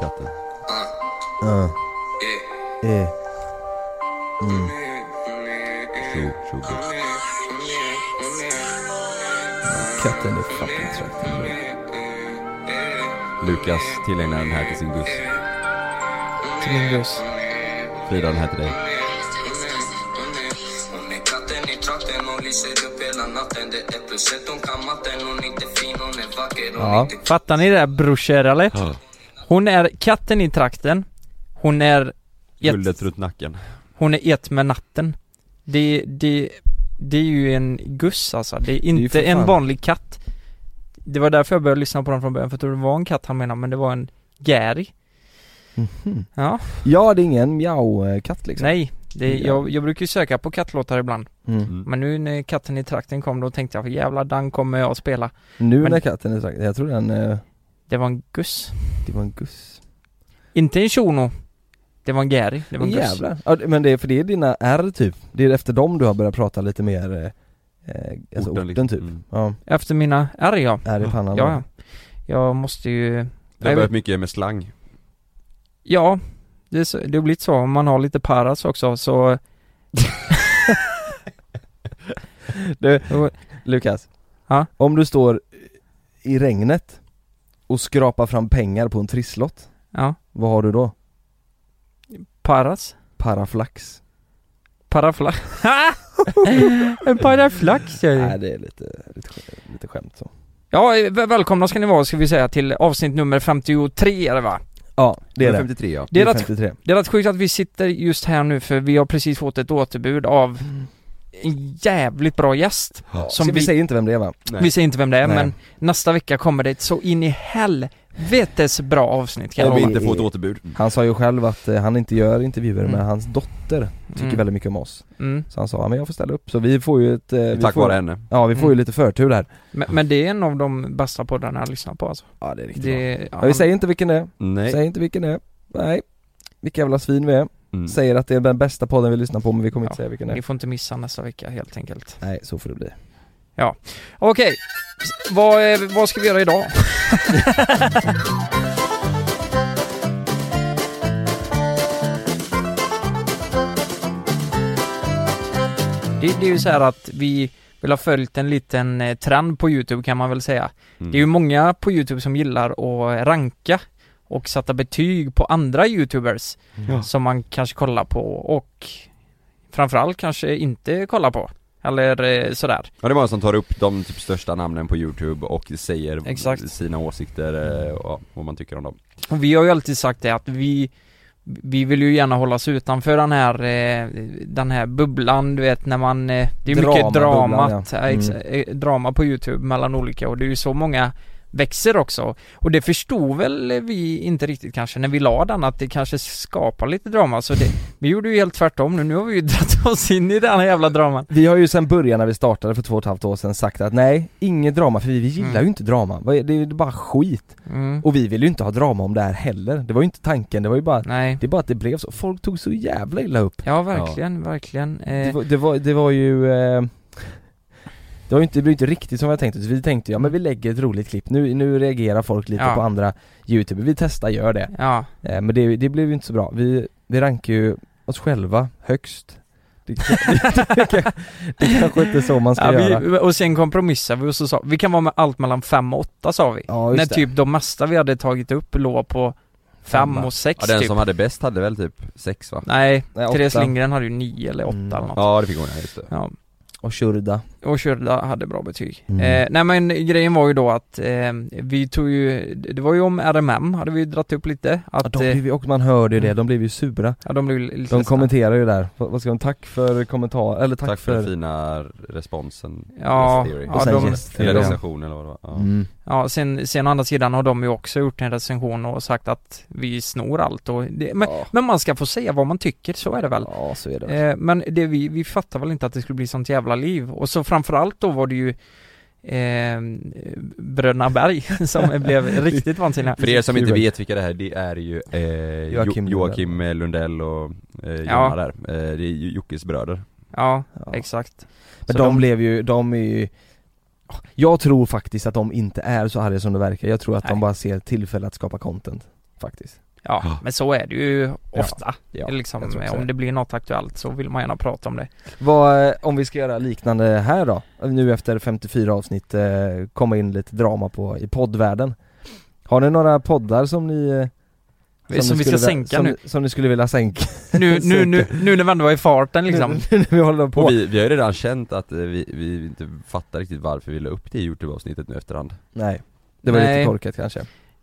katten. Uh. Eh. Mm. Tjo, tjo, Katten är fucking trött. Lukas tillägnar den här till sin Gus. Till min Gus. Frida, den här till dig. Ja. Fattar ni det där brorsor eller? Ja. Hon är katten i trakten. Hon är ett, Guldet runt nacken. hon är ett med natten. Det, det, det är ju en guss alltså. Det är inte för en fan- vanlig katt. Det var därför jag började lyssna på den från början, för jag trodde det var en katt han menade, men det var en Gary. Mhm. Ja, Ja, det är ingen miau-katt liksom. nej. Det, Ja. jag, jag brukar ju söka på kattlåtar ibland. Mm. Mm. Men nu när katten i trakten kom, då tänkte jag, för jävlar den kommer jag att spela. Nu Men- när katten är trakten, jag tror den, eh, Det var en guss. det var en guss. Inte en shuno. Det var en Gary. Det var en guss. Jävlar. Ja, men det är för det är dina R typ, det är efter dem du har börjat prata lite mer, eh, eh, alltså orten, liksom. typ. Mm. Ja, Efter mina R ja. R i pannan. Ja, ja. Jag måste ju... Det har börjat mycket med slang. Ja, det, är så, det har blivit så. Om man har lite paras också så... Du, Lukas. Ja? Om du står i regnet och skrapar fram pengar på en trisslott, Ja, vad har du då? paras. Paraflax. Paraflax. en paraflax säger Nej jag. det är lite, lite, sk- lite skämt så. Ja, väl- välkomna ska ni vara ska vi säga till avsnitt nummer 53 är det va? Ja, det är det. 53 ja. Det är, Det är rätt, 53. det är rätt sjukt att vi sitter just här nu för vi har precis fått ett återbud av en jävligt bra gäst. Som Så vi, vi, säger inte vem det är va? Nej. vi säger inte vem det är Nej. men nästa vecka kommer det ett så in i helvetes bra avsnitt kan Om vi inte får ett återbud. Han sa ju själv att eh, han inte gör intervjuer Mm. men hans dotter tycker Mm. väldigt mycket om oss. Mm. Så han sa, ja men jag får ställa upp. Så vi får ju ett... eh, vi Tack får, vare henne. Ja vi får ju Mm. lite förtur där. Men, men det är en av de bästa poddarna jag lyssnar på alltså. Ja det är riktigt bra. Det, ja, Ja, vi säger inte vilken det är. Nej. Säger inte vilken det är. Nej. Vilka jävla svin vi är. Mm. Säger att det är den bästa podden vi lyssnar på men vi kommer Ja, inte säga vilken det Ni är. får inte missa nästa vecka helt enkelt. Nej, så får det bli. Okej, S- vad, eh, vad ska vi göra idag? det, det är ju så här att vi vill ha följt en liten eh, trend på Youtube kan man väl säga. Mm. Det är ju många på Youtube som gillar att ranka och sätta betyg på andra Youtubers Ja. som man kanske kollar på och framförallt kanske inte kollar på. Eller eh, sådär. Ja det är många som tar upp de typ största namnen på youtube och säger Exakt. sina åsikter eh, och vad man tycker om dem. Och vi har ju alltid sagt det att vi vi vill ju gärna hålla oss utanför den här, eh, den här bubblan du vet när man, eh, det är mycket Dramabubblan, dramat, ja. ja. Mm. eh, drama på youtube mellan olika och det är ju så många växer också. Och det förstod väl vi inte riktigt kanske när vi la den att det kanske skapar lite drama så det, vi gjorde ju helt tvärtom nu, nu har vi ju dragit oss in i den här jävla draman. Vi har ju sen början när vi startade för två och ett halvt år sedan sagt att nej, inget drama för vi, vi gillar Mm. ju inte drama. Det är bara skit. Mm. Och vi vill ju inte ha drama om det här heller. Det var ju inte tanken, det var ju bara Nej. Det är bara att det blev så. Folk tog så jävla illa upp. Ja verkligen, verkligen. Det Eh, var, det var, det var ju eh, Det var ju inte, det blev inte riktigt som jag tänkte, så vi tänkte ja men vi lägger ett roligt klipp, nu, nu reagerar folk lite Ja. på andra youtube, vi testar, gör det ja, eh, Men det, det blev ju inte så bra, vi, vi rankar ju oss själva högst Det, det, det, det kanske inte är så man ska ja göra vi, och sen kompromissade vi och så sa vi kan vara med allt mellan fem och åtta sa vi. Ja När typ de mesta vi hade tagit upp låg på fem Femma. och sex Ja den typ. som hade bäst hade väl typ sex va? Nej, Nej, Therese. Lindgren hade ju nio eller åtta Mm. eller något. Ja det fick hon ja, just det. Ja. Och Shurda Och Shurda hade bra betyg. Mm. Eh, nej men grejen var ju då att eh, vi tog ju, det var ju om RMM hade vi dragit upp lite. Att, ja, de eh, blev och man hörde ju det, mm. de blev ju sura ja, de blev lite De ledsna. kommenterar ju där, vad ska de, tack för kommentar, eller tack, Tack, för den fina responsen Ja, Yes ja, Och sen de- Yes Eller recension eller vad det var ja. Mm. Ja, sen, sen å andra sidan har de ju också gjort en recension och sagt att vi snor allt och det, men, Ja. men man ska få säga vad man tycker, så är det väl? Ja så är det Eh, men det vi, vi fattar väl inte att det skulle bli sånt jävla liv. Och så framförallt då var det ju eh, Bröderna Berg som blev riktigt vansinniga. För er som inte vet vilka det är, det är ju eh, Joakim Joakim, Joakim Lundell och eh, Jonna Ja. där. Eh, det är Jockes bröder. Ja, Ja. exakt. Men Så de, blev ju, de är ju Jag tror faktiskt att de inte är så arga som det verkar, jag tror att Nej. de bara ser tillfälle att skapa content Faktiskt Ja, Ja. men så är det ju ofta. Ja, liksom, tror också om det. blir något aktuellt så vill man gärna prata om det. Vad, eh, om vi ska göra liknande här då? Nu efter 54 avsnitt, eh, komma in lite drama på, i poddvärlden Har ni några poddar som ni eh, Som, ni vi ska sänka som, nu. Som ni skulle vilja sänka? Nu, nu, nu, nu när vi ändå var i farten liksom. Nu vi håller på Och vi, vi har ju redan känt att eh, vi, vi inte fattar riktigt varför vi la upp det i Youtube-avsnittet nu efterhand Nej, det var Nej. lite korkat kanske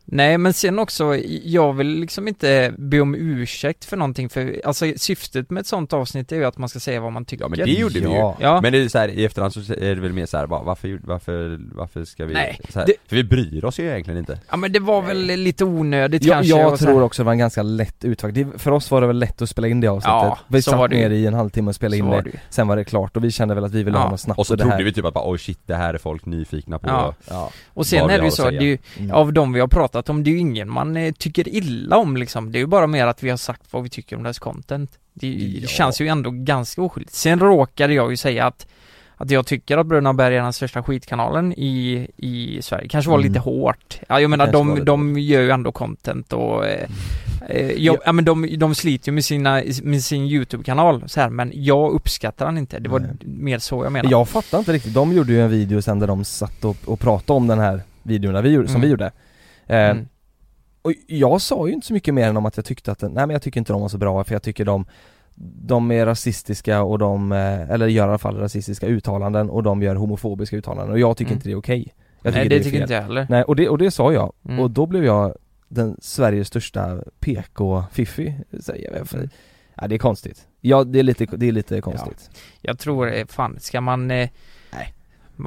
Nej men sen också, jag vill liksom inte be om ursäkt för någonting för, alltså syftet med ett sånt avsnitt är ju att man ska säga vad man tycker. Ja men det gjorde vi ju Ja. Ja. Men det är så här, i efterhand så är det väl mer så här, bara, varför, varför, varför ska vi, Nej, så här, det- För vi bryr oss ju egentligen inte Ja men det var väl lite onödigt Jag, kanske. jag tror också det var en ganska lätt utfakt, Det- för oss var det väl lätt att spela in det avsnittet Ja, Vi så satt var det ner i en halvtimme och spelade Så in det, det sen var det klart och vi kände väl att vi ville Ja. ha något snabbt Och så trodde här. vi typ att bara, oj shit det här är folk nyfikna på Ja. Ja. Och sen är det ju så, det är ju, Mm. av de vi har pratat om, det är ju ingen man eh, tycker illa om liksom. Det är ju bara mer att vi har sagt vad vi tycker om deras content. Det Ja. känns ju ändå ganska oskyldigt. Sen råkade jag ju säga att att jag tycker att Bröderna Berg är den största skitkanalen i, i Sverige. Kanske var Mm. lite hårt. Ja, jag menar de, de gör ju ändå content och eh, eh, jag, ja. men de, de sliter ju med sina, med sin YouTube-kanal så här, men jag uppskattar den inte. Det var Nej. mer så jag menar. Jag fattar inte riktigt, de gjorde ju en video sen där de satt och, och pratade om den här videon vi som Mm. vi gjorde eh, Mm. Och jag sa ju inte så mycket mer än om att jag tyckte att, nej men jag tycker inte de var så bra för jag tycker de De är rasistiska och de, eh, eller gör i alla fall rasistiska uttalanden och de gör homofobiska uttalanden och jag tycker Mm. inte det är okej Jag Nej, det, är tycker fel. inte jag heller. Nej och det, och det sa jag, Mm. och då blev jag den Sveriges största PK-fiffi, säger jag för, Ja det är konstigt, ja det är lite, det är lite konstigt Jag tror, eh, fan, ska man eh,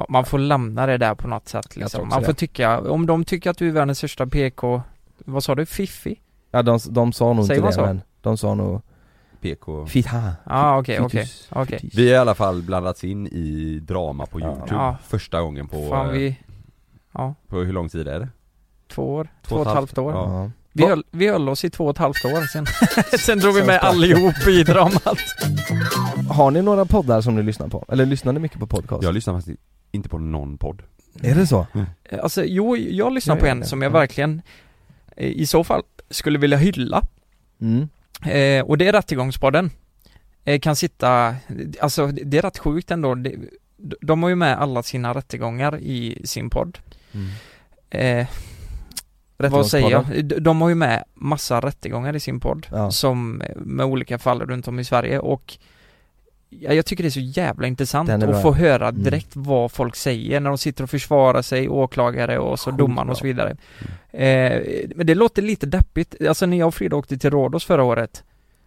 Man får lämna det där på något sätt liksom. Man får det. tycka, om de tycker att du är världens största PK Vad sa du? Fiffi? Ja de, de sa nog Säger inte det så? men, de sa nog PK Fitta Ja ah, okej, okej, okej. Vi har i alla fall blandats in i drama på youtube Ja. första gången på, Fan vi, ja, på hur lång tid är det? två år, två och ett halvt år Ja. Vi, höll, vi höll oss i två och ett halvt år sen Sen drog vi med allihop i dramat Har ni några poddar som ni lyssnar på? Eller lyssnar ni mycket på podcast? Jag lyssnar faktiskt inte på någon podd Är det så? Alltså jo, jag lyssnar Jag på en det. som jag Ja. verkligen eh, I så fall skulle vilja hylla Mm. Eh, och det är Rättegångspodden. Eh, kan sitta, alltså det är rätt sjukt ändå. Det, de har ju med alla sina rättegångar i sin podd. Eh, vad säger jag? De- De har ju med massa rättegångar i sin podd. Ja. Som, eh, med olika fall runt om i Sverige och ja, jag tycker det är så jävla intressant att få höra Mm. direkt vad folk säger när de sitter och försvarar sig, åklagare och så domaren och så vidare. Eh, men det låter lite deppigt. Alltså när jag och Frida åkte till Rhodos förra året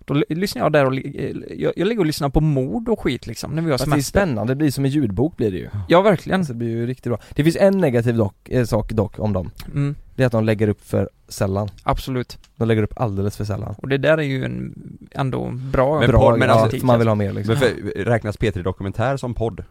då lyssnar jag där och, eh, jag, jag ligger och lyssnar på mord och skit liksom när vi har Fast det är semester. spännande, det blir som en ljudbok blir det ju Ja verkligen. Alltså det blir ju riktigt bra Det finns en negativ dock, eh, sak dock om dem Mm, Det är att de lägger upp för sällan. Absolut. De lägger upp alldeles för sällan. Och det där är ju en ändå bra Men Bra, podd, men ja, alltså- för man vill ha mer liksom. Men för, räknas P3 Dokumentär som podd?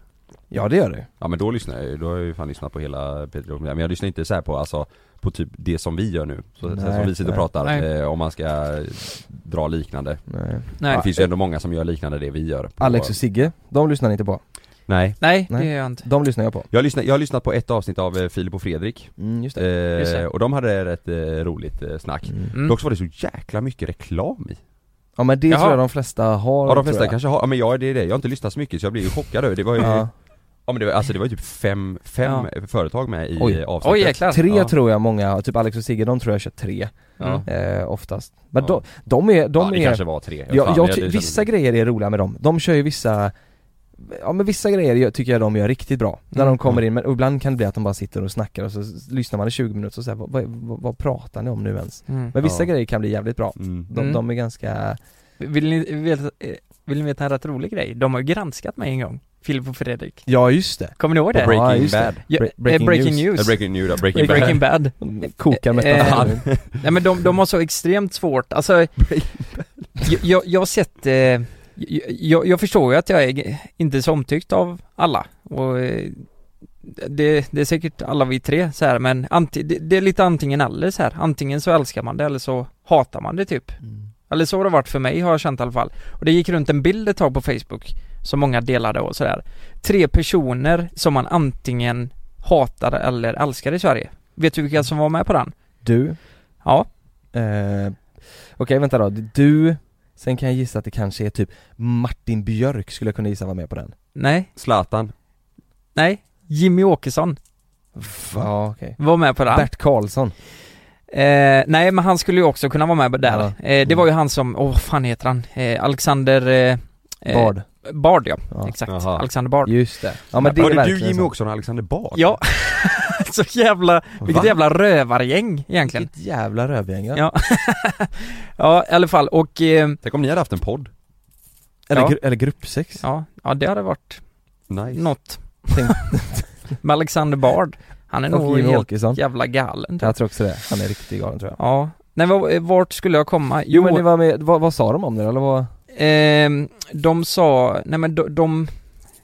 Ja det gör det. Ja men då lyssnar jag ju, då har jag ju fan lyssnat på hela P3 Dokumentär, men jag lyssnar inte så här på alltså På typ det som vi gör nu, så, så Nej, som vi sitter och pratar, eh, om man ska dra liknande. Nej. Nej, Det finns ju ändå många som gör liknande det vi gör Alex och Sigge, de lyssnar inte på Nej nej, Nej. det gör jag inte. De lyssnar jag på jag har, lyssnat, jag har lyssnat på ett avsnitt av eh, Filip och Fredrik Mm, just eh, det Just det. Och de hade rätt eh, roligt eh, snack mm. Mm. Dock så var det så jäkla mycket reklam i Ja men det Jaha. tror jag de flesta har Ja de flesta jag. kanske har, ja men jag det är det, jag har inte lyssnat så mycket så jag blir ju chockad över det var ju Ja. Ja men det var, alltså det var ju typ fem, fem företag med i Oj. eh, avsnittet Oj jäklar. Tre Ja. tror jag många, typ Alex och Sigge, de tror jag kör tre Mm. eh, oftast Men Ja. de, de är, de ja, det är kanske var tre Ja, jag det- ty- det vissa grejer är roliga med dem. De kör ju vissa Ja men vissa grejer tycker jag de gör riktigt bra. När Mm. de kommer in, men ibland kan det bli att de bara sitter och snackar och så lyssnar man i 20 minuter och säger vad, vad, vad, pratar ni om nu ens? Mm. Men vissa Ja. grejer kan bli jävligt bra. mm. De, Mm. de är ganska, Vill ni veta, eh, vill ni veta en rätt rolig grej? De har ju granskat mig en gång, Filip och Fredrik. ja just det! Kommer ni ihåg det? Breaking ja, just Bad. Ja, Bre- eh, breaking, breaking news. news. Eh, breaking news, breaking, Breaking bad Bad. De Kokar med eh, Nej men de, de har så extremt svårt, alltså jag, jag, jag har sett, eh, jag, jag förstår ju att jag är inte så omtyckt av alla och eh, det, det är säkert alla vi tre så här men anti, det, det är lite antingen eller så här. antingen så älskar man det eller så hatar man det typ Mm. Eller så har det varit för mig har jag känt i alla fall. Och det gick runt en bild ett tag på Facebook som många delade och sådär. Tre personer som man antingen hatar eller älskar i Sverige. Vet du vilka som var med på den? Du, Ja, eh, Okej vänta då, du, sen kan jag gissa att det kanske är typ Martin Björk skulle jag kunna gissa vara med på den. Nej, Zlatan. Nej, Jimmy Åkesson. Ja okej. Var med på den. Bert Karlsson. Eh, Nej men han skulle ju också kunna vara med på där. Ja. eh, Det var ju han som, åh vad fan heter han? Eh, Alexander eh, eh, Bard, Bard ja, Ja. exakt, Jaha. Alexander Bard. Just det. Ja men det Var är det du Jimmy. Åkesson och Alexander Bard? Ja, så jävla, vilket Va? jävla rövargäng egentligen Vilket jävla rövgäng ja. Ja. Ja, i alla fall och, eh, Tänk om ni hade haft en podd? Eller, Ja. gru- eller gruppsex ja, ja det hade varit Nice något Med Alexander Bard Han är Och nog helt Åkesson jävla galen tror jag. Jag tror också det, han är riktigt galen tror jag Ja, nej vad- vart skulle jag komma? Jo men det var med, vad, vad sa de om det eller vad? Ehm, de sa, nej men de, de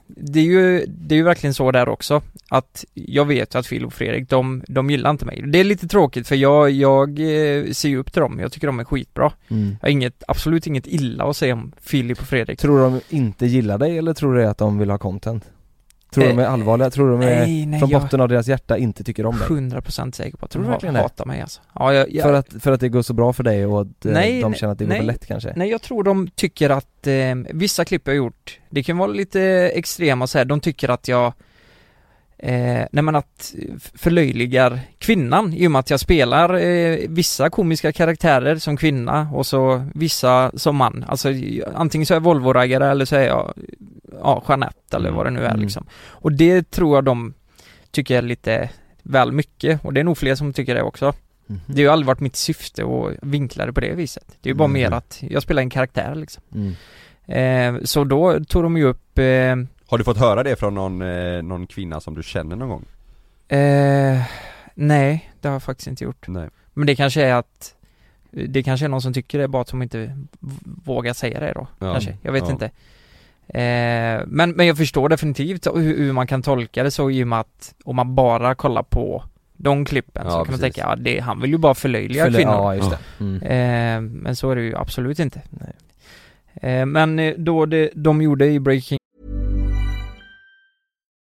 det är, ju, det är ju verkligen så där också att jag vet att Phil och Fredrik, de, de gillar inte mig. Det är lite tråkigt för jag, jag eh, ser upp till dem, jag tycker de är skitbra. Jag har inget, absolut inget illa att säga om Filip och Fredrik. Tror de inte gillar dig eller tror du att de vill ha content? Tror de är Eh, allvarliga? Tror de är, Nej, nej, från botten av deras hjärta inte tycker om dig? 100% säker på att de du det? hatar mig alltså. Ja, jag, jag, För att, för att det går så bra för dig och att eh, Nej, de känner att det går för lätt kanske? Nej jag tror de tycker att eh, vissa klipp jag har gjort, det kan vara lite extrema så här. de tycker att jag Eh, nej men att f- förlöjligar kvinnan i och med att jag spelar eh, vissa komiska karaktärer som kvinna och så vissa som man. Alltså antingen så är jag Volvo-raggare eller så är jag ja, Jeanette eller vad det nu är Mm. liksom. Och det tror jag de tycker är lite väl mycket och det är nog fler som tycker det också. Mhm. Det har ju aldrig varit mitt syfte att vinkla det på det viset. Det är ju bara Mm. mer att jag spelar en karaktär liksom. Mm. Eh, så då tog de ju upp eh, Har du fått höra det från någon, eh, någon kvinna som du känner någon gång? eh, Nej, det har jag faktiskt inte gjort. Nej Men det kanske är att Det kanske är någon som tycker det, bara att de inte vågar säga det då, Ja. kanske. Jag vet Ja. inte. Eh, men, men jag förstår definitivt hur, hur man kan tolka det så i och med att om man bara kollar på de klippen Ja, så kan man precis. tänka, ja det, han vill ju bara förlöjliga Förlö- kvinnor. Ja just det. Mm. Eh, men så är det ju absolut inte. Nej. Eh, men eh, då det, de gjorde i Breaking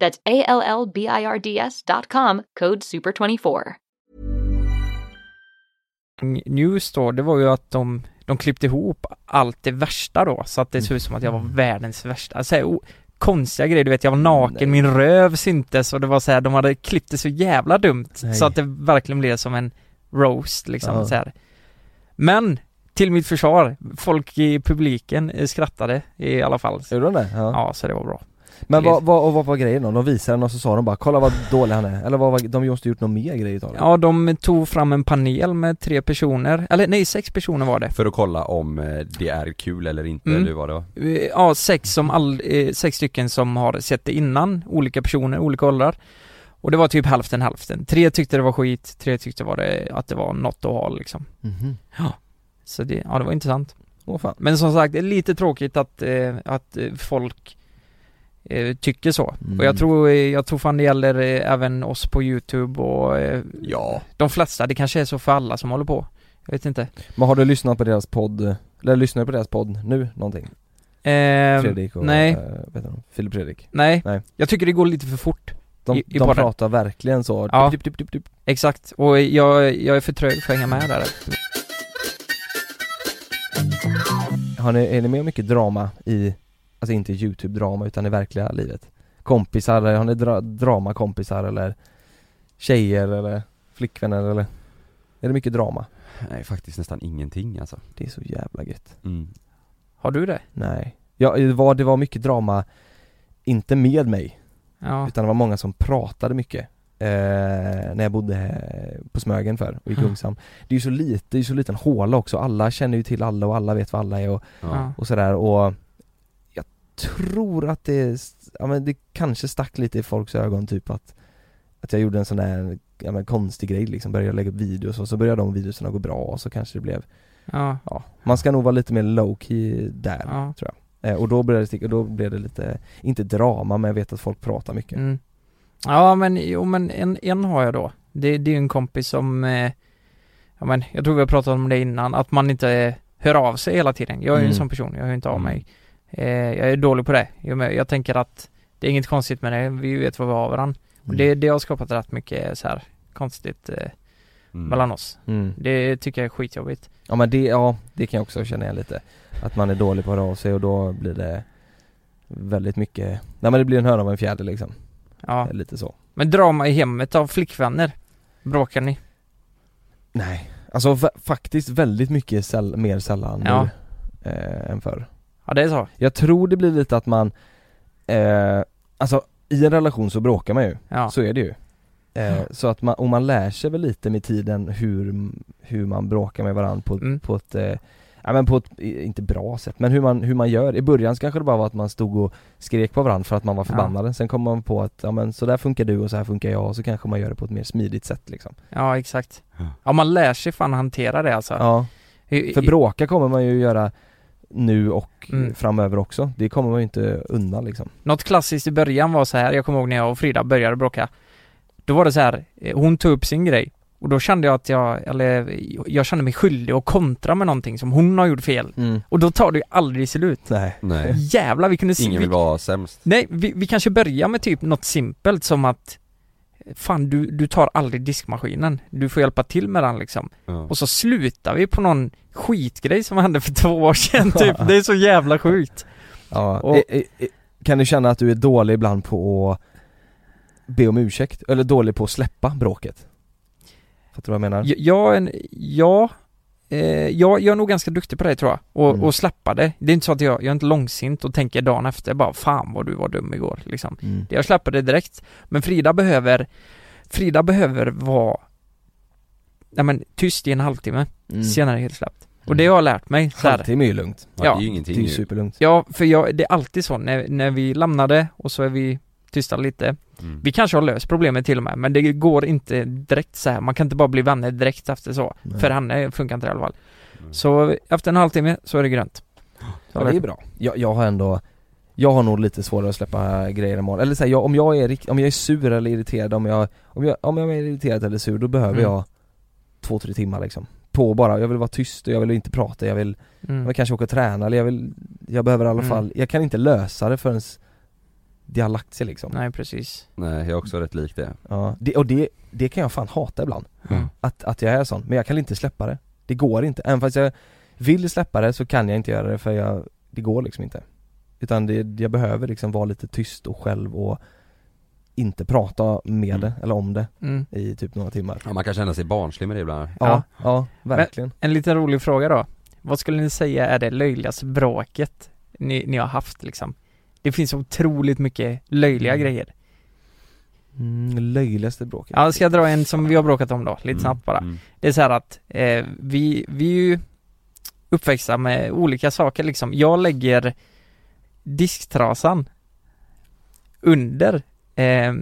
That's A L L B I R D S dot com, code SUPER24. News då, det var ju att de, de klippte ihop allt det värsta då, så att det såg ut som att jag var världens värsta, alltså, o- konstiga grejer, du vet jag var naken, Nej. min röv syntes och det var så här, de hade klippt det så jävla dumt, Nej. så att det verkligen blev som en roast liksom Ja. så här. Men, till mitt försvar, folk i publiken eh, skrattade i alla fall. Gjorde de det? Ja. Ja, så det var bra. Men vad, vad, och vad var grejen då? De visade den och så sa de bara 'Kolla vad dålig han är' eller vad var, de måste gjort någon mer grej utav det? Ja, de tog fram en panel med tre personer, eller nej, sex personer var det. För att kolla om eh, det är kul eller inte, Mm. eller vad det var Eh, Ja, sex som all, eh, sex stycken som har sett det innan, olika personer, olika åldrar. Och det var typ hälften hälften. Tre tyckte det var skit, tre tyckte var det, att det var något att ha liksom. Mhm. Så det, ja det var intressant. Åh fan. Men som sagt, det är lite tråkigt att, eh, att folk tycker så. Mm. Och jag tror, eh, jag tror fan det gäller eh, även oss på youtube och eh, Ja. de flesta, det kanske är så för alla som håller på. Jag vet inte. Men har du lyssnat på deras podd, eller lyssnar du på deras podd nu någonting? Eh, Fredrik och, nej. eh, vet du, Filip Fredrik nej. Nej. Jag tycker det går lite för fort. De, I- i de pratar verkligen så, Ja. Dup, dup, dup. Exakt, och jag, jag är för trög för att hänga med där. Har ni, är ni med mycket drama i, alltså inte youtube-drama utan i verkliga livet? Kompisar, eller har ni dra, dramakompisar eller tjejer eller flickvänner eller? Är det mycket drama? Nej faktiskt nästan ingenting alltså. Det är så jävla gött Mm. Har du det? Nej Ja, det var, det var mycket drama, inte med mig, Ja. utan det var många som pratade mycket eh, När jag bodde på Smögen för och i. Kungshamn Det är ju så lite, det är ju så liten håla också, alla känner ju till alla och alla vet vad alla är och, Ja. och sådär och tror att det, ja men det kanske stack lite i folks ögon typ att Att jag gjorde en sån där, ja men konstig grej liksom, började lägga upp videos och så började de videorna gå bra och så kanske det blev Ja. Ja, man ska nog vara lite mer low key där Ja. tror jag eh, Och då blev det, sticka- och då blev det lite, inte drama men jag vet att folk pratar mycket Mm. Ja men, jo men en, en har jag då. Det, det är ju en kompis som, eh, ja men jag tror vi har pratat om det innan, att man inte hör av sig hela tiden. Jag är ju en Mm. sån person, jag hör inte av Mm. mig. Eh, jag är dålig på det. Jag, jag tänker att det är inget konstigt med det, vi vet vad vi har varandra. Och Mm. det, det har skapat rätt mycket så här konstigt eh, Mm. mellan oss. mm. Det tycker jag är skitjobbigt. Ja men det, ja det kan jag också känna igen lite Att man är dålig på att höra av sig och då blir det Väldigt mycket, nej men det blir en höna av en fjäder liksom, Ja. lite så Men drama i hemmet av flickvänner, bråkar ni? Nej, alltså fa- faktiskt väldigt mycket säll- mer sällan Ja. nu eh, än förr Ja det är så? Jag tror det blir lite att man, eh, alltså i en relation så bråkar man ju, Ja. så är det ju eh, Så att man, och man lär sig väl lite med tiden hur, hur man bråkar med varandra på, Mm. på ett eh, Ja men på ett, inte bra sätt, men hur man, hur man gör. I början så kanske det bara var att man stod och skrek på varandra för att man var Ja. förbannad. Sen kom man på att, ja men så där funkar du och så här funkar jag och så kanske man gör det på ett mer smidigt sätt liksom. Ja exakt. Ja. Ja man lär sig fan hantera det alltså. Ja, för bråka kommer man ju göra nu och Mm. framöver också. Det kommer man ju inte undan liksom. Något klassiskt i början var så här, jag kommer ihåg när jag och Frida började bråka Då var det så här, eh, hon tog upp sin grej och då kände jag att jag, eller jag kände mig skyldig att kontra med någonting som hon har gjort fel Och då tar det ju aldrig slut Nej. Nej. Jävlar vi kunde se- Ingen vill vi, vara sämst. Nej, vi, vi kanske börjar med typ något simpelt som att Fan du, du tar aldrig diskmaskinen, du får hjälpa till med den liksom Ja. Och så slutar vi på någon skitgrej som hände för två år sedan typ, det är så jävla sjukt Ja, Och- eh, eh, kan du känna att du är dålig ibland på att be om ursäkt? Eller dålig på att släppa bråket? Fattar du vad jag menar? Är en- ja, eh, jag, jag är nog ganska duktig på det tror jag, och, Mm. och släppa det. Det är inte så att jag, jag är inte långsint och tänker dagen efter bara fan vad du var dum igår liksom. Mm. Jag släpper det direkt. Men Frida behöver, Frida behöver vara, nej men tyst i en halvtimme, Mm. senare helt släppt. Och det har jag lärt mig. Så här. Halvtimme är ju lugnt. Ja, Ja, det är ju Det ingenting är ju ju. superlugnt. Ja, för jag, det är alltid så när, när vi lämnade och så är vi tysta lite. Mm. Vi kanske har löst problemet till och med, men det går inte direkt så här. Man kan inte bara bli vänner direkt efter så. Nej. För henne funkar inte det i alla fall. Mm. Så efter en halvtimme så är det grönt. Ja det är bra. Jag, jag har ändå Jag har nog lite svårare att släppa grejer imorgon, eller så här, jag, om jag är om jag är sur eller irriterad, om jag, om jag, om jag är irriterad eller sur, då behöver Mm. jag två, tre timmar liksom På bara, jag vill vara tyst och jag vill inte prata, jag vill, jag Mm. vill kanske åka och träna eller jag vill, jag behöver i alla Mm. fall, jag kan inte lösa det förrän det har lagt sig liksom Nej precis. Nej, jag är också rätt lik det. Ja, det, och det, det kan jag fan hata ibland Mm. att, att jag är sån, men jag kan inte släppa det Det går inte, även fast jag vill släppa det så kan jag inte göra det för jag, det går liksom inte Utan det, jag behöver liksom vara lite tyst och själv och inte prata med Mm. det, eller om det, Mm. i typ några timmar Ja, man kan känna sig barnslig med det ibland. Ja, Ja. ja, verkligen En liten rolig fråga då. Vad skulle ni säga är det löjligaste bråket ni, ni har haft liksom? Det finns otroligt mycket löjliga Mm. grejer. mm, Löjligaste bråket Ja, ska jag dra en som vi har bråkat om då, lite Mm. snabbt bara. Mm. Det är så här att eh, vi, vi är ju uppväxta med olika saker liksom. Jag lägger disktrasan under eh,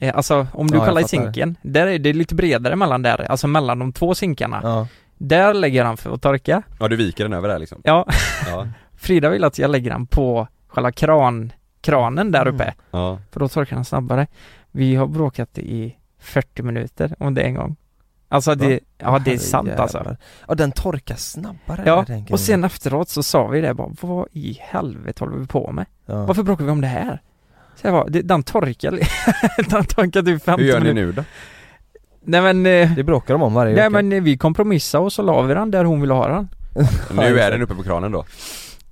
Eh, Alltså om du Ja, kollar i sinken, där är det lite bredare mellan där, alltså mellan de två sinkarna. Ja. Där lägger han för att torka. Ja du viker den över där liksom? Ja, Ja, Frida vill att jag lägger den på själva kran, kranen där uppe, Mm. ja. för då torkar den snabbare. Vi har bråkat i 40 minuter om det en gång. Alltså det, Va? ja det är sant alltså. Ja den torkar snabbare Ja, och sen efteråt så sa vi det bara, vad i helvete håller vi på med? ja. Varför bråkar vi om det här? Så jag bara, det, den torkar, den torkar typ 50 Hur gör ni minuter. nu då? Nej men, eh, Det bråkar de om varje nej vecka men eh, vi kompromissade och så la vi den där hon ville ha den. Nu är den uppe på kranen då?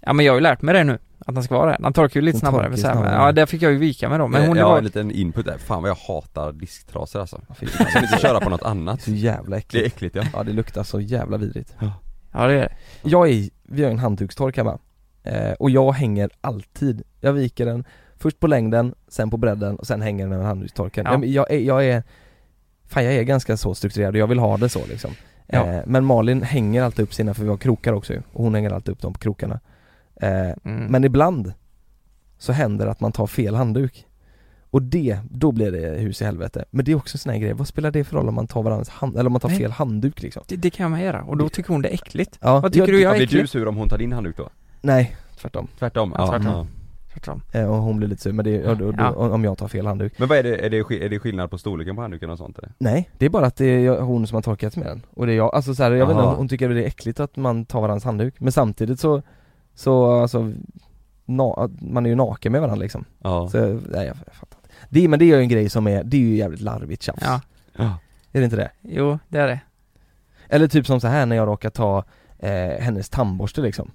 Ja men jag har ju lärt mig det nu, att den ska vara det. Den torkar ju lite Den snabbare, torkar men snabbare. ja där fick jag ju vika mig då, men hon jag har var en liten input där, fan vad jag hatar disktrasor alltså. Jag kan inte köra på något annat. Så jävla Det är äckligt äckligt ja. Ja det luktar så jävla vidrigt. Ja. Det är det. Jag är, vi har en handdukstork hemma. Eh, Och jag hänger alltid, jag viker den Först på längden, sen på bredden och sen hänger den över handdukstorken Ja. jag, jag, är, jag är Fan jag är ganska så strukturerad och jag vill ha det så liksom. Ja. eh, Men Malin hänger alltid upp sina, för vi har krokar också ju, och hon hänger alltid upp dem på krokarna eh, Mm. Men ibland Så händer det att man tar fel handduk Och det, då blir det hus i helvete Men det är också en sån här grej, vad spelar det för roll om man tar varandras hand, eller om man tar Nej. fel handduk liksom? det, det kan med göra, och då tycker hon det är äckligt. Ja, Vad tycker jag, du jag Ja, är blir du sur om hon tar din handduk då? Nej, tvärtom Tvärtom? Ja, tvärtom. Ja. Tvärtom. Eh, Och hon blir lite sur, men det och då, då, Ja. om jag tar fel handduk Men vad är det, är det, är det skillnad på storleken på handduken och sånt eller? Nej, det är bara att det är hon som har torkat med den Och det är jag, alltså så här, jag vet inte, Aha. hon- hon tycker det är äckligt att man tar varandras handduk Men samtidigt så, så alltså na, Man är ju naken med varandra liksom. Ja. Så, nej jag, jag fattar inte. Det, Men det är ju en grej som är, det är ju jävligt larvigt tjafs. Ja, Ja, Är det inte det? jo det är det. Eller typ som så här när jag råkar ta eh, hennes tandborste liksom.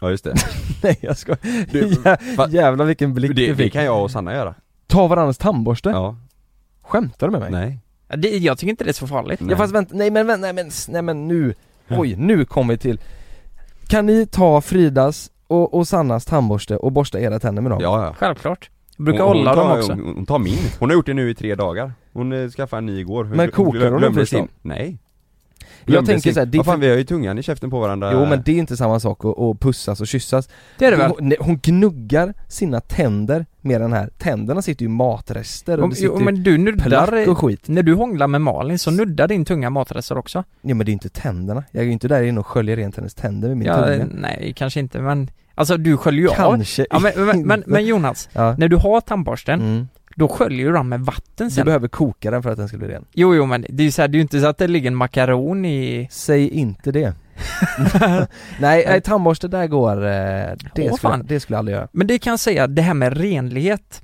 Ja just det. Nej jag ska Du, Jä, va- Jävlar vilken blick det, du det fick. kan jag och Sanna göra. Ta varandras tandborste? Ja, Skämtar du med mig? nej. Ja, det jag tycker inte det är så farligt. Nej. Ja fast vänta, nej men vänta, nej men, nej men nu. Oj, nu kom vi till Kan ni ta Fridas och, och Sannas tandborste och borsta era tänder med dem? Ja, ja Självklart. Jag brukar Hon- hålla hon dem tar- också. Hon, hon tar min, hon har gjort det nu i tre dagar Hon eh, skaffade en ny igår Men kokar hon den glömde först då? sin- Nej Jag tänker sin- så här, det är Vad fan vi har ju tungan i käften på varandra. Jo men det är inte samma sak att, att pussas och kyssas. Det är det väl? hon, hon gnuggar sina tänder med den här, tänderna sitter ju matrester och Om, det sitter jo, men du nuddar, och skit. när du hånglar med Malin så nuddar din tunga matrester också. Ja men det är inte tänderna, jag är ju inte där inne och sköljer rent hennes tänder med min Ja, tunga. nej kanske inte men Alltså du sköljer ju av. Kanske Ja, men, men, men, men Jonas, Ja, när du har tandborsten, mm. Då sköljer du den med vatten Du sen. behöver koka den för att den ska bli ren Jo, jo men det är ju så här, det är ju inte så att det ligger en makaron i... Säg inte det Nej, nej tandborste där går, eh, det, Åh, skulle, det skulle jag aldrig göra Men det kan jag säga, det här med renlighet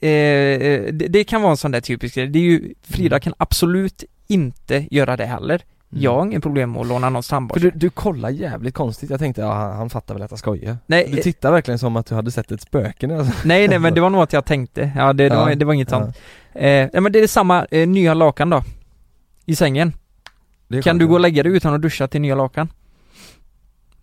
eh, eh, det, det kan vara en sån där typisk grej. Det är ju, Frida Mm. kan absolut inte göra det heller. Jag har inget problem med att låna någons För tandborste. du, du kollar jävligt konstigt, jag tänkte ja, han, han fattar väl att jag skojar Nej, Du eh, tittar verkligen som att du hade sett ett spöke sa nej, nej men det var nog att jag tänkte. Ja, det, det, Ja, var, det var inget ja. sånt. Eh, nej men det är samma, eh, nya lakan då. I sängen. Kan skönt, du gå och lägga dig utan att duscha till nya lakan?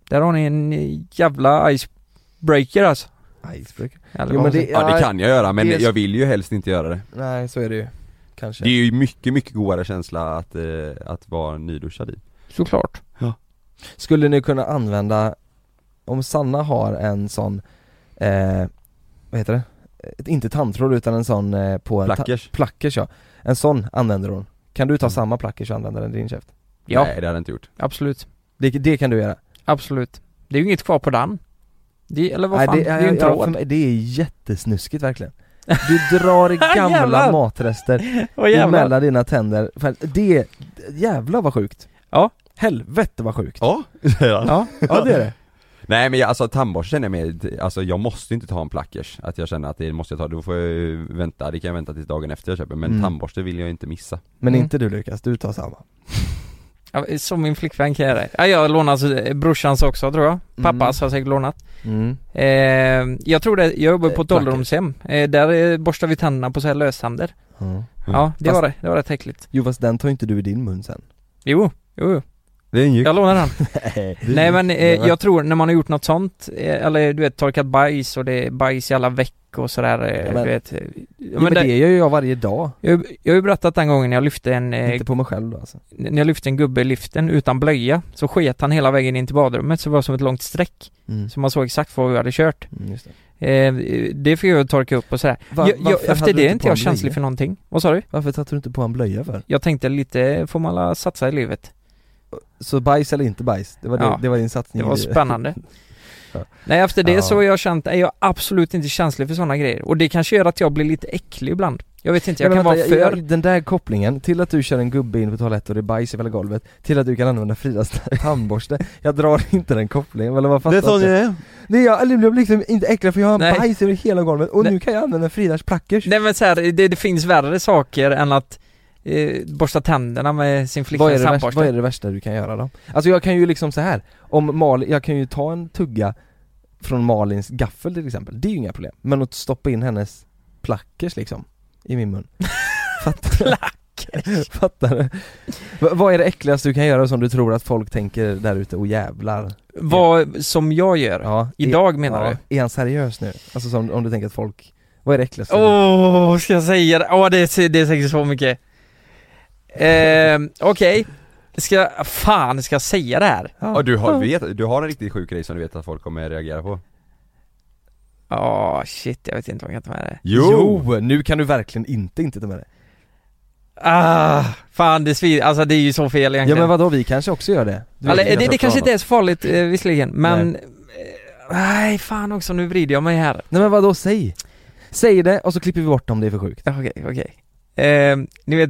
Där har ni en eh, jävla icebreaker alltså. Icebreaker Jo det. Ja det kan jag göra men är- jag vill ju helst inte göra det Nej så är det ju Kanske Det är ju mycket, mycket godare känsla att, eh, att vara nyduschad i Såklart. Skulle ni kunna använda, om Sanna har en sån, eh, vad heter det? Ett, inte tandtråd utan en sån eh, på en ta- Plackers? plackers ja En sån använder hon Kan du ta Mm. samma plackers och använda den i din käft? Ja, Nej det hade jag inte gjort absolut. Det, det kan du göra Absolut. Det är ju inget kvar på den. Det, eller vad fan, det, det, är ju en ja, tråd. mig, det är jättesnuskigt verkligen Du drar gamla matrester emellan dina tänder, det, jävlar vad sjukt. Ja. Helvete vad sjukt. Ja. Ja, Ja det är det. Nej men jag, alltså tandborste känner jag med, alltså jag måste inte ta en plackers Att jag känner att det måste jag ta, då får jag vänta, det kan jag vänta tills dagen efter jag köper Men Mm. tandborste vill jag inte missa. Men Mm. inte du Lukas, du tar samma ja, som min flickvän kan göra det. Ja, jag har lånat eh, brorsans också tror jag. Pappas har säkert lånat. mm. Eh, jag tror det, jag jobbar på ett Eh, ålderdomshem. Eh, där eh, borstar vi tänderna på så här löständer. ja. Ja, det Fast- var det. Det var rätt äckligt. Jo fast den tar inte du i din mun sen Jo, jo, jo. Det ingick Jag lånar den. Nej, Nej men eh, jag tror när man har gjort något sånt, eh, eller du vet torkat bajs och det är bajs i alla veck och sådär, eh, Ja, men- du vet. eh, Jo, men det gör ju jag varje dag, jag, jag har ju berättat den gången jag lyfte en, eh, inte på mig själv då alltså när jag lyfte en gubbe i liften utan blöja, så sket han hela vägen in till badrummet så det var som ett långt streck. mm. Så man såg exakt vad vi hade kört. Mm, just Eh, det får jag torka upp och sådär. Va- jag, efter det är inte jag en känslig för någonting. Vad sa du? Varför satte du inte på en blöja för? Jag tänkte lite, får man la satsa i livet? Så bajs eller inte bajs? Det var, det, Ja. det var din satsning Det var spännande. Ja. Nej efter det Ja. så har jag känt, är jag absolut inte känslig för sådana grejer. Och det kanske gör att jag blir lite äcklig ibland. Jag vet inte, jag Men kan vänta, vara för... jag- Den där kopplingen, till att du kör en gubbe in på toaletten och det är bajs i hela golvet Till att du kan använda Fridas tandborste Jag drar inte den kopplingen, eller vad fattar inte? är Nej jag, eller jag blir liksom inte äcklad för jag har Nej. bajs över hela golvet och Nej. nu kan jag använda Fridas plackers Nej men så här, det, det finns värre saker än att eh, borsta tänderna med sin är, flickväns det tandborste. vad är det värsta du kan göra då? Alltså jag kan ju liksom så här om Malin, jag kan ju ta en tugga från Malins gaffel till exempel, det är ju inga problem Men att stoppa in hennes plackers liksom, i min mun Fattar du? Fattar du? Va- Vad är det äckligaste du kan göra som du tror att folk tänker där ute, och jävlar? Vad som jag gör? Ja, Idag menar ja, Är han seriös nu? Alltså som, om du tänker att folk, vad är det äckligaste? Åh, ska jag säga det? Åh, det är, det är säkert så mycket. Eh, Okej. Ska jag, fan ska jag säga det här? Ja du har, vet, du har en riktigt sjuk grej som du vet att folk kommer reagera på Åh shit, jag vet inte vad jag kan ta med det. Jo! Nu kan du verkligen inte inte ta med det Ah, fan det svider, alltså det är ju så fel Ja egentligen. men vadå, vi kanske också gör det? Du vi det, det kanske inte är så farligt eh, visserligen, men... eh, Nej, fan också, nu vrider jag mig här. Nej men vadå, säg! Säg det och så klipper vi bort om det är för sjukt Okej, okej. Eh, ni vet...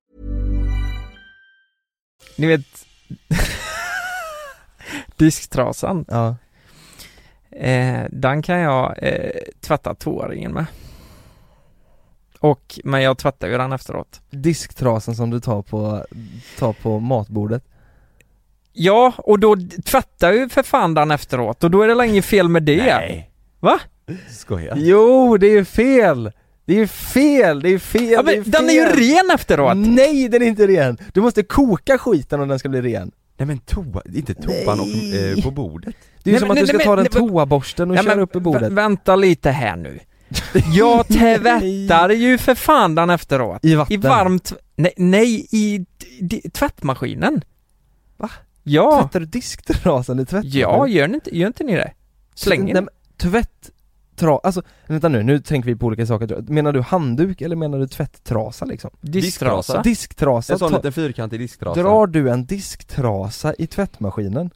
Ni vet... Disktrasan. Ja, Eh, den kan jag eh, tvätta toaringen med. Och, men jag tvättar ju den efteråt. disktrasen som du tar på, tar på matbordet Ja, och då tvättar ju för fan den efteråt och då är det väl inget fel med det. Nej. Va? Skojar Jo, det är fel! Det är fel, det är fel, Ja, det är men fel. den är ju ren efteråt! Nej den är inte ren! Du måste koka skiten om den ska bli ren Nej men toa, inte toan och, Nej. eh, på bordet Det är ju Nej, som men- att du ska nej, ta men- den nej, men- toaborsten och köra men upp i bordet vä- vänta lite här nu. Jag tvättar ju för fan den efteråt. I vatten? I varmt, nej, nej i tvättmaskinen. Va? Ja, Tvättar du disktrasan i tvättmaskinen? ja gör ni inte, gör inte ni det? Släng Nej, in. Alltså, vänta nu, nu tänker vi på olika saker Menar du handduk eller menar du tvätttrasa liksom? Disktrasa. Disktrasa, En sån liten fyrkantig disktrasa drar du en disktrasa i tvättmaskinen?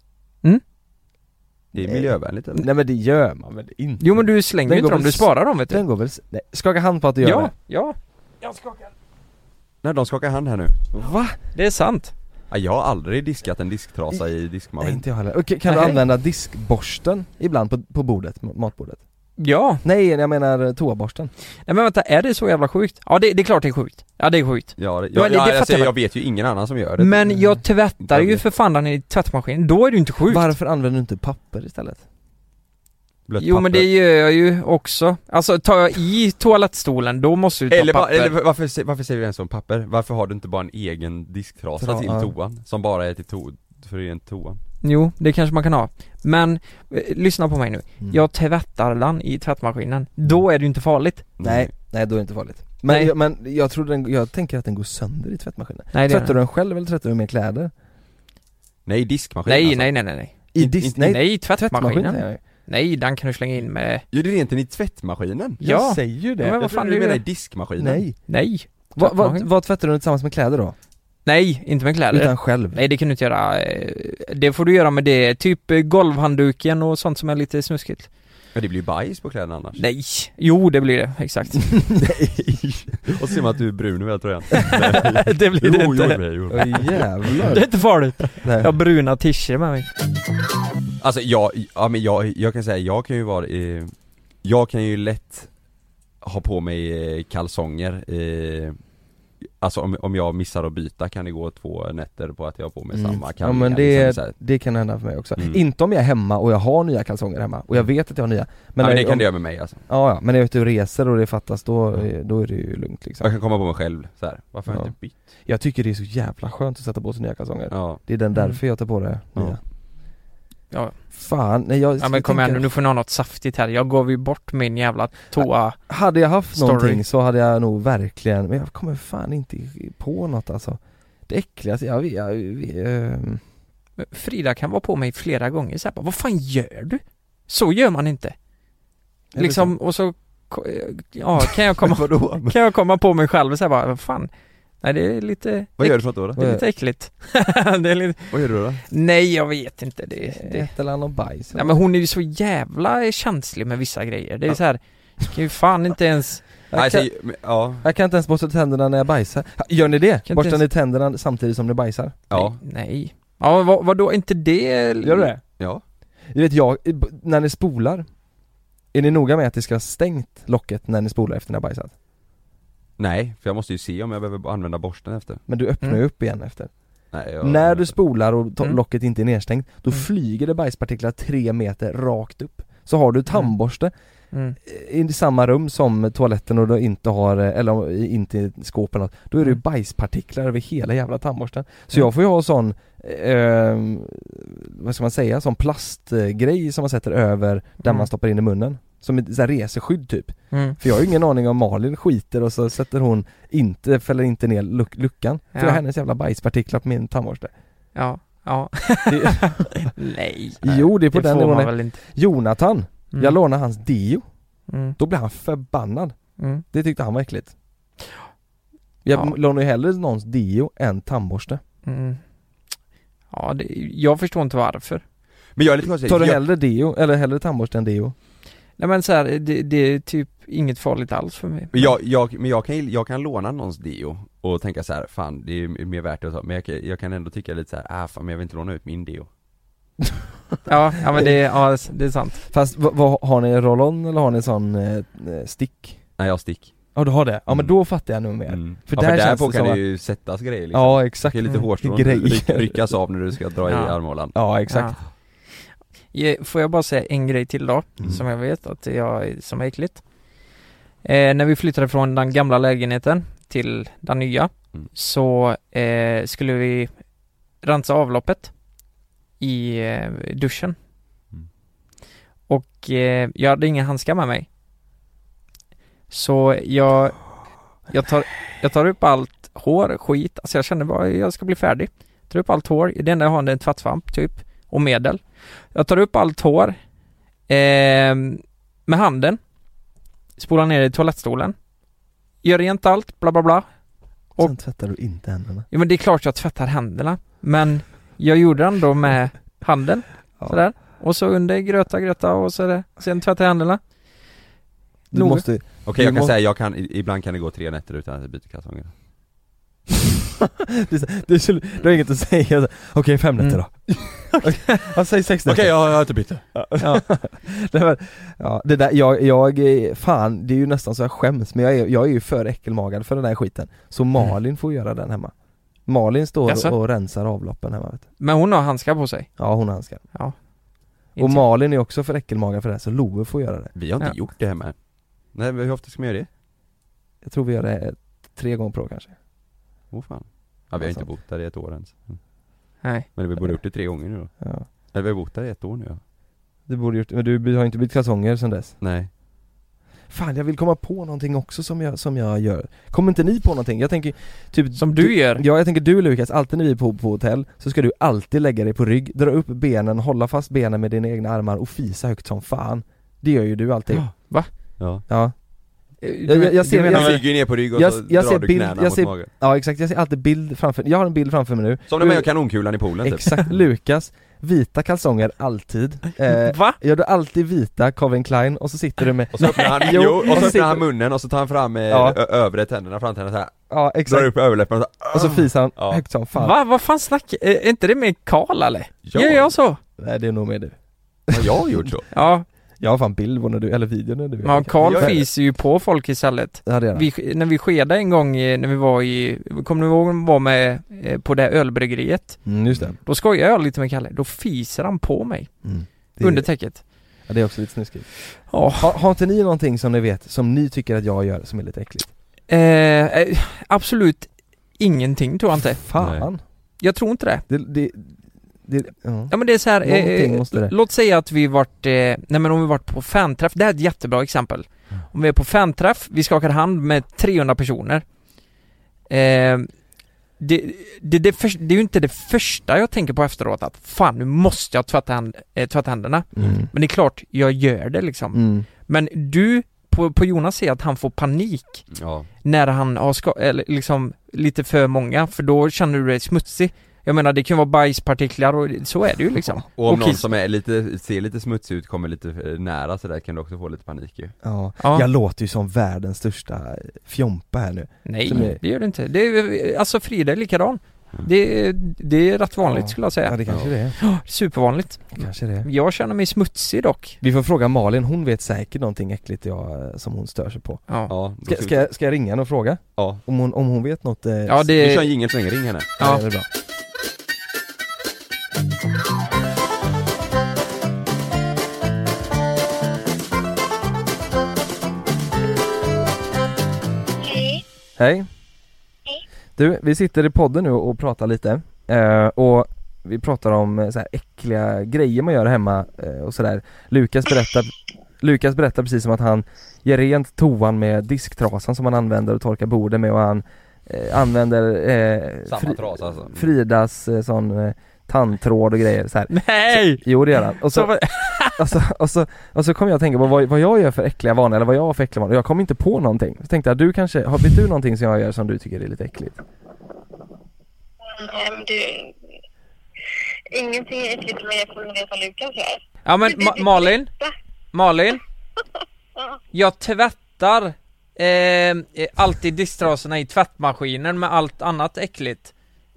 Det är miljövänligt eller? Nej men det gör man väl inte? Jo men du slänger Den ju inte dem, du sparar dem vet du. Den går väl... Nej, skaka hand på att du gör Ja, det ja. Jag skakar. Nej de skakar hand här nu Va? Det är sant. ja, Jag har aldrig diskat en disktrasa i Nej diskmaskin inte jag heller. Kan du Nej. använda diskborsten ibland på, på bordet, matbordet? Ja. Nej, jag menar toaborsten Nej men vänta, är det så jävla sjukt? Ja det, det är klart det är sjukt. Ja det är sjukt. Ja, det, Ja, jag, det- jag, fattar alltså, jag. jag vet ju ingen annan som gör det Men jag tvättar ju för fan den i tvättmaskinen, då är det ju inte sjukt. Varför använder du inte papper istället? Blött Jo men papper. det gör jag ju också. Alltså tar jag i toalettstolen, då måste du ta Eller, papper. eller varför, varför säger du ens om papper? Varför har du inte bara en egen disktrasa Tra- till toan? Som bara är till to, för ren toan? Jo, det kanske man kan ha. Men, eh, lyssna på mig nu. Mm. Jag tvättar den i tvättmaskinen. Då är det ju inte farligt. Nej, nej då är det inte farligt Men, Nej. jag, men jag tror den, jag tänker att den går sönder i tvättmaskinen Nej, det Tvättar gör du den själv eller tvättar du med kläder? Nej, diskmaskin Nej, alltså. nej, nej, nej, nej. I Inte- dis- inte- nej, Nej, tvättmaskin tvättmaskinen. säger jag. Nej, den kan du slänga in med... Gör du rent den i tvättmaskinen? Ja. Jag säger ju det Ja, men jag vad trodde fan du är menade i det? diskmaskinen Nej Nej. Va, va, Tvättmaskin. vad tvättar du tillsammans med kläder då? Nej, inte med kläder. Utan själv? Nej det kan du inte göra. Det får du göra med det, typ eh, golvhandduken och sånt som är lite snuskigt. Ja det blir ju bajs på kläderna annars Nej! Jo det blir det, exakt. Nej! Och så ser man att du är brun över hela tröjan det blir det Jo, inte. jo, jo, jo. Åh jävlar! Det är inte farligt. Nej. Jag har bruna t-shirts med mig. Alltså jag, ja men jag, jag kan säga, jag kan ju vara, eh, jag kan ju lätt ha på mig eh, kalsonger eh, Alltså om, om jag missar att byta kan det gå två nätter på att jag har på mig Mm. samma Ja kallingar men liksom, det, här. det kan hända för mig också. Mm. Inte om jag är hemma och jag har nya kalsonger hemma och jag vet att jag har nya. Men, ja, men det kan om, det göra med mig alltså Ja, ja, men när jag är ute och reser och det fattas då, Mm. då är det ju lugnt liksom. Jag kan komma på mig själv så här. varför har jag Ja. inte bytt? Jag tycker det är så jävla skönt att sätta på sig nya kalsonger. Ja, Det är den Mm. därför jag tar på det Ja. nya. Ja. Fan, nej jag Ja men kom igen nu, nu får ni ha något saftigt här. Jag gav ju bort min jävla toa. Hade jag haft Story. någonting så hade jag nog verkligen, men jag kommer fan inte på något alltså. Det äckligaste, jag, jag, jag, ehm, Frida kan vara på mig flera gånger så här, vad fan gör du? Så gör man inte. Liksom, och så, ja kan jag komma, kan jag komma på mig själv och säga bara, vad fan? Nej det är lite, Vad gör du för något då? då? det är lite äckligt. det är lite, Vad gör du då? nej jag vet inte det, det. ett eller annat bajs. Nej men hon är ju så jävla känslig med vissa grejer. Det är så här, kan ju fan inte ens, jag, kan, ja, jag kan inte ens borsta tänderna när jag bajsar. Gör ni det? Borstar inte ni tänderna samtidigt som ni bajsar? ja, nej. Ja vad, vadå, inte det? Gör du det? ja Du vet jag, när ni spolar Är ni noga med att det ska vara stängt locket när ni spolar efter ni har bajsat? Nej, för jag måste ju se om jag behöver använda borsten efter Men du öppnar Mm. ju upp igen efter Nej, jag, När du spolar och to- Mm. locket inte är nedstängt Då Mm. flyger det bajspartiklar tre meter rakt upp Så har du tandborste Mm. i samma rum som toaletten och du inte har, eller inte i skåp eller något Då är det ju Mm. bajspartiklar över hela jävla tandborsten Så Mm. jag får ju ha sån, eh, vad ska man säga, sån plastgrej som man sätter över där Mm. man stoppar in i munnen Som ett så här reseskydd typ Mm. För jag har ju ingen aning om Malin skiter och så sätter hon inte, fäller inte ner luck- luckan För Ja. jag har hennes jävla bajspartiklar på min tandborste Ja, ja. Det- nej. Jo det är på det den får nivån väl inte. Jonathan, Mm. jag lånade hans deo, Mm. då blev han förbannad Mm. Det tyckte han var äckligt Jag Ja. lånar ju hellre någons deo än tandborste Mm. Ja, det, jag förstår inte varför. Men jag är lite konstig, Tar du jag, hellre deo, eller hellre tandborste än deo? Nej men så här, det, det är typ inget farligt alls för mig. men jag, jag, men jag kan, jag kan låna någons deo och tänka så här, fan det är mer värt det att ta, men jag, kan- jag kan ändå tycka lite så här, ah fan men jag vill inte låna ut min deo Ja, ja men det, ja, det är sant. Fast vad, vad, har ni roll-on eller har ni sån eh, eh, stick? Nej jag har stick Ja du har det? Ja men Mm. då fattar jag nog mer mm. För ja, där för känns därpå det kan som det att- ju sättas grejer liksom Ja Det exakt, är lite hårstrån, ryckas av när du ska dra i Ja. armhålan ja exakt Ja. Får jag bara säga en grej till då, Mm. som jag vet att jag, som är äckligt. Eh, när vi flyttade från den gamla lägenheten till den nya, Mm. så eh, skulle vi rensa avloppet i eh, duschen. Mm. Och eh, jag hade inga handskar med mig. Så jag, jag tar, jag tar upp allt hår, skit, alltså jag kände bara jag ska bli färdig. Tar upp allt hår, det enda jag har är en tvättsvamp typ, och medel. Jag tar upp allt hår eh, med handen, spolar ner i toalettstolen, gör rent allt, bla bla bla. Och- Sen tvättar du inte händerna Ja men det är klart jag tvättar händerna, men jag gjorde den då med handen, Ja. sådär. Och så under gröta, gröta och så där. sen tvättar jag händerna. Du måste, Okej jag kan må- säga, jag kan, ibland kan det gå tre nätter utan att jag byter kalsonger du, du, har inget att säga, okej fem nätter Mm. då Okej, ja, säg sex nätter jag har inte bytt det Ja. det, var, ja, det där, jag, jag, är- fan det är ju nästan så jag skäms men jag är, jag är ju för äckelmagad för den här skiten Så Malin får göra den hemma Malin står Jaså? och rensar avloppen hemma vet du. Men hon har handskar på sig. Ja hon har handskar Ja. Och Malin är också för äckelmagad för det här så Love får göra det Vi har inte Ja. gjort det hemma Nej hur ofta ska man göra det? Jag tror vi gör det tre gånger per år kanske Åh fan Ja vi har inte bott där i ett år ens. Nej. Men vi borde gjort det tre gånger nu då ja. Eller vi har bott där i ett år nu ja Du borde gjort, men du har inte bytt kalsonger sedan dess? Nej Fan jag vill komma på någonting också som jag, som jag gör Kommer inte ni på någonting? Jag tänker typ Som du gör. Ja jag tänker du Lukas, alltid när vi är på, på hotell så ska du alltid lägga dig på rygg, dra upp benen, hålla fast benen med dina egna armar och fisa högt som fan Det gör ju du alltid Ja. Ja Ja Jag- jag- jag ser- du menar jag ligger ju ner på rygg och Jag- så jag drar ser du bild- knäna jag mot ser- magen Ja exakt, jag ser alltid bild framför, jag har en bild framför mig nu Som när man gör kanonkulan i poolen typ Exakt, Lukas, vita kalsonger alltid eh, Va? Gör du alltid vita Calvin Klein och så sitter du med Och så öppnar han, Jo, och och så öppnar sitter- han munnen och så tar han fram eh, Ja. övre tänderna, framtänderna såhär, Ja drar exakt, upp överläppen och så, och så fiser han Ja. högt som fan Va? Vad fan snackar, är inte det med Karl eller? Ja. Gör jag så? Nej det är nog med du Har jag gjort så? Ja, Jag har fan bild på när du, eller video när du men Karl fiser ju på folk istället Ja det är det. vi, När vi skedade en gång i, när vi var i, kommer du ihåg när var med eh, på det ölbryggeriet? Mm, just det, Då skojade jag lite med Kalle, då fiser han på mig. Mm. det, under täcket. Ja, det är också lite snuskigt. Ja, har, har inte ni någonting som ni vet, som ni tycker att jag gör som är lite äckligt? eh, eh, absolut ingenting tror jag inte. Fan! Jag tror inte det. Det, det, det, ja. Ja men det är så här, Någonting eh, måste det. låt säga att vi varit, eh, nej men om vi varit på fanträff, det här är ett jättebra exempel. Om vi är på fanträff, vi skakar hand med 300 personer. Eh, det, det, det, för, det är ju inte det första jag tänker på efteråt att fan nu måste jag tvätta, hand, eh, tvätta händerna. Mm. Men det är klart, jag gör det liksom. Mm. Men du, på, på Jonas ser att han får panik Ja, när han har ska, eller liksom lite för många, för då känner du dig smutsig. Jag menar det kan vara bajspartiklar och så är det ju liksom. och om Och någon kiss- som är lite, ser lite smutsig ut kommer lite eh, nära sådär kan du också få lite panik ju Ja. Ja. jag låter ju som världens största fjompa här nu Nej, är- det gör det inte. Det är, alltså Frida är likadan. Det, det är rätt vanligt Ja. skulle jag Ja säga. det kanske Ja. det är, Ja, Supervanligt. kanske det. Jag känner mig smutsig dock. Vi får fråga Malin, hon vet säkert någonting äckligt jag, som hon stör sig på Ja. Ja, Ska, ska, jag- ska jag ringa henne och fråga? Ja, Om hon, om hon vet något? Eh, Ja vi kör det... en jingel så länge, ring henne ja. Ja. det är bra Hej. Hej. Du, vi sitter i podden nu och pratar lite eh, och vi pratar om eh, så här äckliga grejer man gör hemma eh, och sådär Lukas berättar Lukas berättar precis som att han ger rent toan med disktrasan som han använder och torkar bordet med och han eh, använder eh, Samma Fri- trasa alltså. Fridas eh, sån eh, tandtråd och grejer så här. Nej! Jo det gör han. Och Så, så, och så, och så, och så kom jag att tänka på vad, vad jag gör för äckliga vanor, eller vad jag har för äckliga vanor. Jag kom inte på någonting. Så tänkte jag, du kanske, har, vet du någonting som jag gör som du tycker är lite äckligt? Nej, men du... Ingenting är äckligt med jag får veta Lukas här. ja men Ma- Malin? Malin? Ja. Jag tvättar eh, eh, alltid disktrasorna i tvättmaskinen med allt annat äckligt.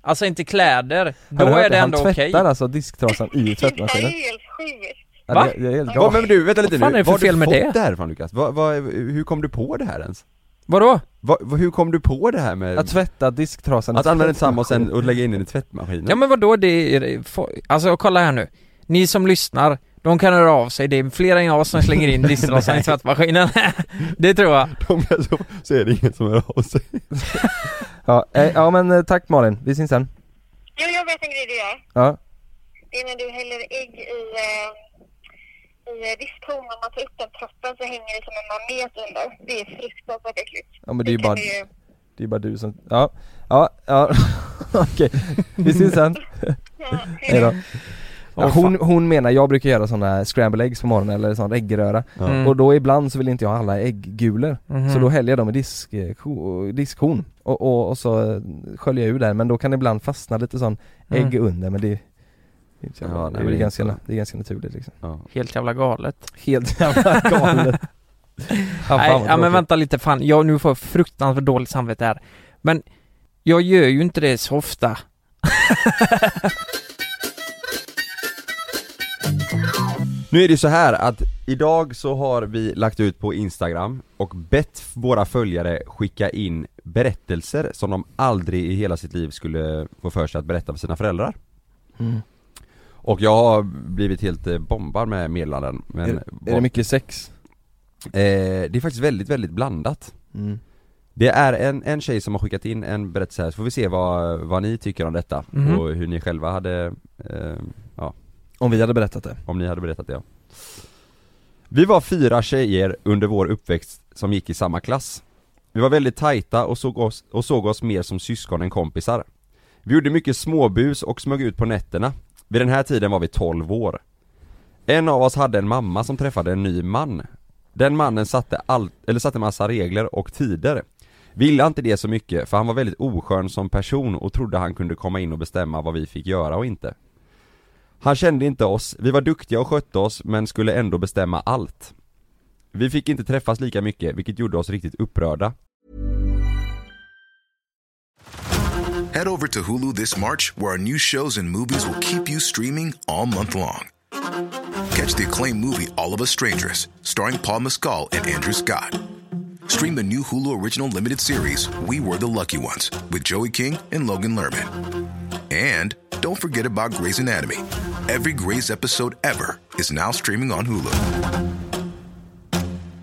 Alltså inte kläder. Då Har du är det ändå Han okej. tvättar alltså disktrasan i Det är tvättmaskinen. helt sjukt. Ja, Va? det, det är helt Ja, galet. men du, vänta lite Vad fan nu, är det för var har fel du med fått det? det här från Lukas? Vad, vad, hur kom du på det här ens? Vadå? Vad, vad- hur kom du på det här med Att tvätta disktrasan att använda samma och sen tvättmaskinen. och lägga in den i tvättmaskinen? Ja men vadå, det är, alltså kolla här nu. Ni som lyssnar, de kan höra av sig. Det är fler än jag som slänger in disktrasan i tvättmaskinen. det tror jag. Är så, så är det ingen som hör av sig Ja, eh, ja men eh, tack Malin, vi syns sen. Jo, jag vet en grej du gör. Ja, Det är när du häller ägg i, eh, i eh, diskon. Om man tar upp den proppen så hänger det som en manet under. Det är fruktansvärt äckligt. ja men det är ju bara, det är bara du som, ja, ja, ja, okej. Vi syns sen. Ja, Hej då. Ja, hon, hon menar, jag brukar göra sådana scramble eggs på morgonen eller sån äggröra Mm. Och då ibland så vill inte jag ha alla ägggulor Mhm. Så då häller jag dem i disk, eh, diskhon och, och, och så eh, sköljer jag ur där men då kan det ibland fastna lite sån Mm. ägg under men det, det är, inte så jävla- Ja, det nej, är, men det är ganska, inte det är ganska naturligt liksom ja. Helt jävla galet. Helt jävla galet ja, fan, Nej, ja, men vänta lite fan, jag nu får fruktansvärt dåligt samvete här. Men jag gör ju inte det så ofta. Nu är det så här att idag så har vi lagt ut på Instagram och bett våra följare skicka in berättelser som de aldrig i hela sitt liv skulle få för sig att berätta för sina föräldrar mm. Och jag har blivit helt eh, bombad med meddelanden men är, är det mycket sex? eh, det är faktiskt väldigt, väldigt blandat Mm. Det är en, en tjej som har skickat in en berättelse här, så får vi se vad, vad ni tycker om detta Mhm. och hur ni själva hade, eh, ja, om vi hade berättat det om ni hade berättat det ja. Vi var fyra tjejer under vår uppväxt som gick i samma klass Vi var väldigt tajta och såg oss, och såg oss mer som syskon än kompisar Vi gjorde mycket småbus och smög ut på nätterna Vid den här tiden var vi 12 år En av oss hade en mamma som träffade en ny man Den mannen satte allt, eller satte massa regler och tider. Ville inte det så mycket för han var väldigt oskön som person och trodde han kunde komma in och bestämma vad vi fick göra och inte. Han kände inte oss, vi var duktiga och skötte oss men skulle ändå bestämma allt. Vi fick inte träffas lika mycket vilket gjorde oss riktigt upprörda. Head over to Hulu this March, where our new shows and movies will keep you streaming all month long. Catch the acclaimed movie All of Us Strangers, starring Paul Mescal and Andrew Scott. Stream the new Hulu original limited series We Were the Lucky Ones with Joey King and Logan Lerman. And don't forget about Grey's Anatomy. Every Grey's episode ever is now streaming on Hulu.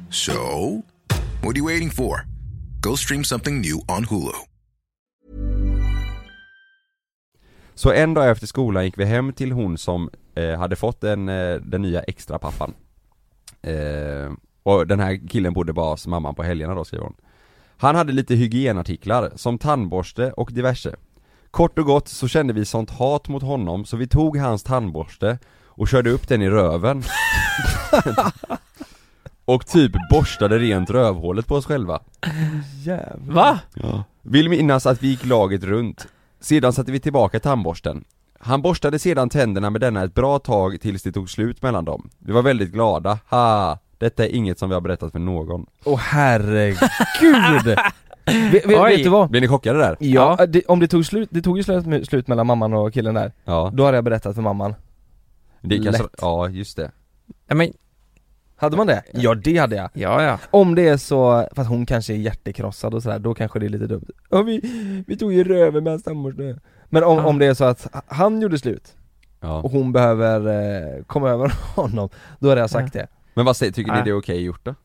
So, what are you waiting for? Go stream something new on Hulu. Så en dag efter skolan gick vi hem till hon som eh, hade fått den, eh, den nya extra pappan. Eh, och den här killen bodde bara hos mamman på helgerna då skriver hon. Han hade lite hygienartiklar, som tandborste och diverse. Kort och gott så kände vi sånt hat mot honom så vi tog hans tandborste och körde upp den i röven. och typ borstade rent rövhålet på oss själva. Jävlar. Va? Vill minnas att vi gick laget runt. Sedan satte vi tillbaka tandborsten. Han borstade sedan tänderna med denna ett bra tag tills det tog slut mellan dem. Vi var väldigt glada, ha! Detta är inget som vi har berättat för någon. Åh herregud! Vet, Oj. vet du vad? Blir ni chockade där? Ja, det, om det tog slut, det tog ju slut, slut mellan mamman och killen där Ja, Då hade jag berättat för mamman det kanske, lätt. ja just det. Ja men, Hade man det? Ja det hade jag ja ja. Om det är så, fast hon kanske är hjärtekrossad och sådär, då kanske det är lite dumt Ja vi, vi tog ju röven med hans tandborste Men om, Ja. om det är så att han gjorde slut Ja. och hon behöver eh, komma över honom, då hade jag sagt det Men vad säger, tycker ni Ja. det är okej gjort då?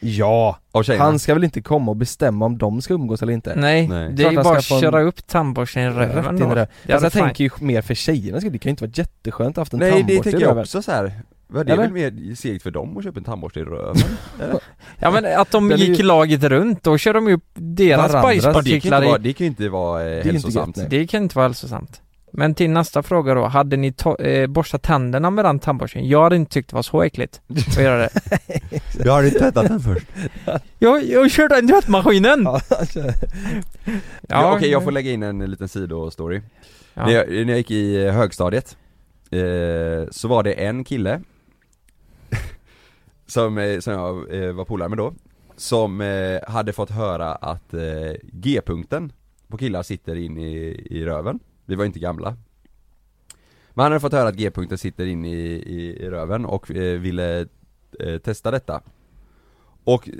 Ja! Han ska väl inte komma och bestämma om de ska umgås eller inte? Nej, Nej. det är ju bara att en- köra upp tandborsten i röven då. hade jag tänker ju mer för tjejerna, det kan ju inte vara jätteskönt att ha haft en Nej tandborste det tänker jag också så här. Vad, Det är Eller? väl mer segt för dem att köpa en tandborste i röven? Ja men att de gick ju- laget runt, då kör de ju upp deras Varandras. det, kan inte bajspartiklar vara, i... det kan ju inte vara eh, hälsosamt. nej. Det kan inte vara hälsosamt. Men till nästa fråga då, hade ni to- eh, borstat tänderna med den tandborsten? Jag hade inte tyckt det var så äckligt att göra det. Jag har inte tvättat den först. Jag, jag körde den tvättmaskinen! Ja. Ja, Okej jag får lägga in en liten sidostory. Ja. När, jag, när jag gick i eh, högstadiet eh, Så var det en kille Som, eh, som jag eh, var polare med då Som eh, hade fått höra att eh, G-punkten på killar sitter in i, i röven Vi var inte gamla Men han hade fått höra att G-punkten sitter in i, i, i röven och eh, ville eh, testa detta Och eh,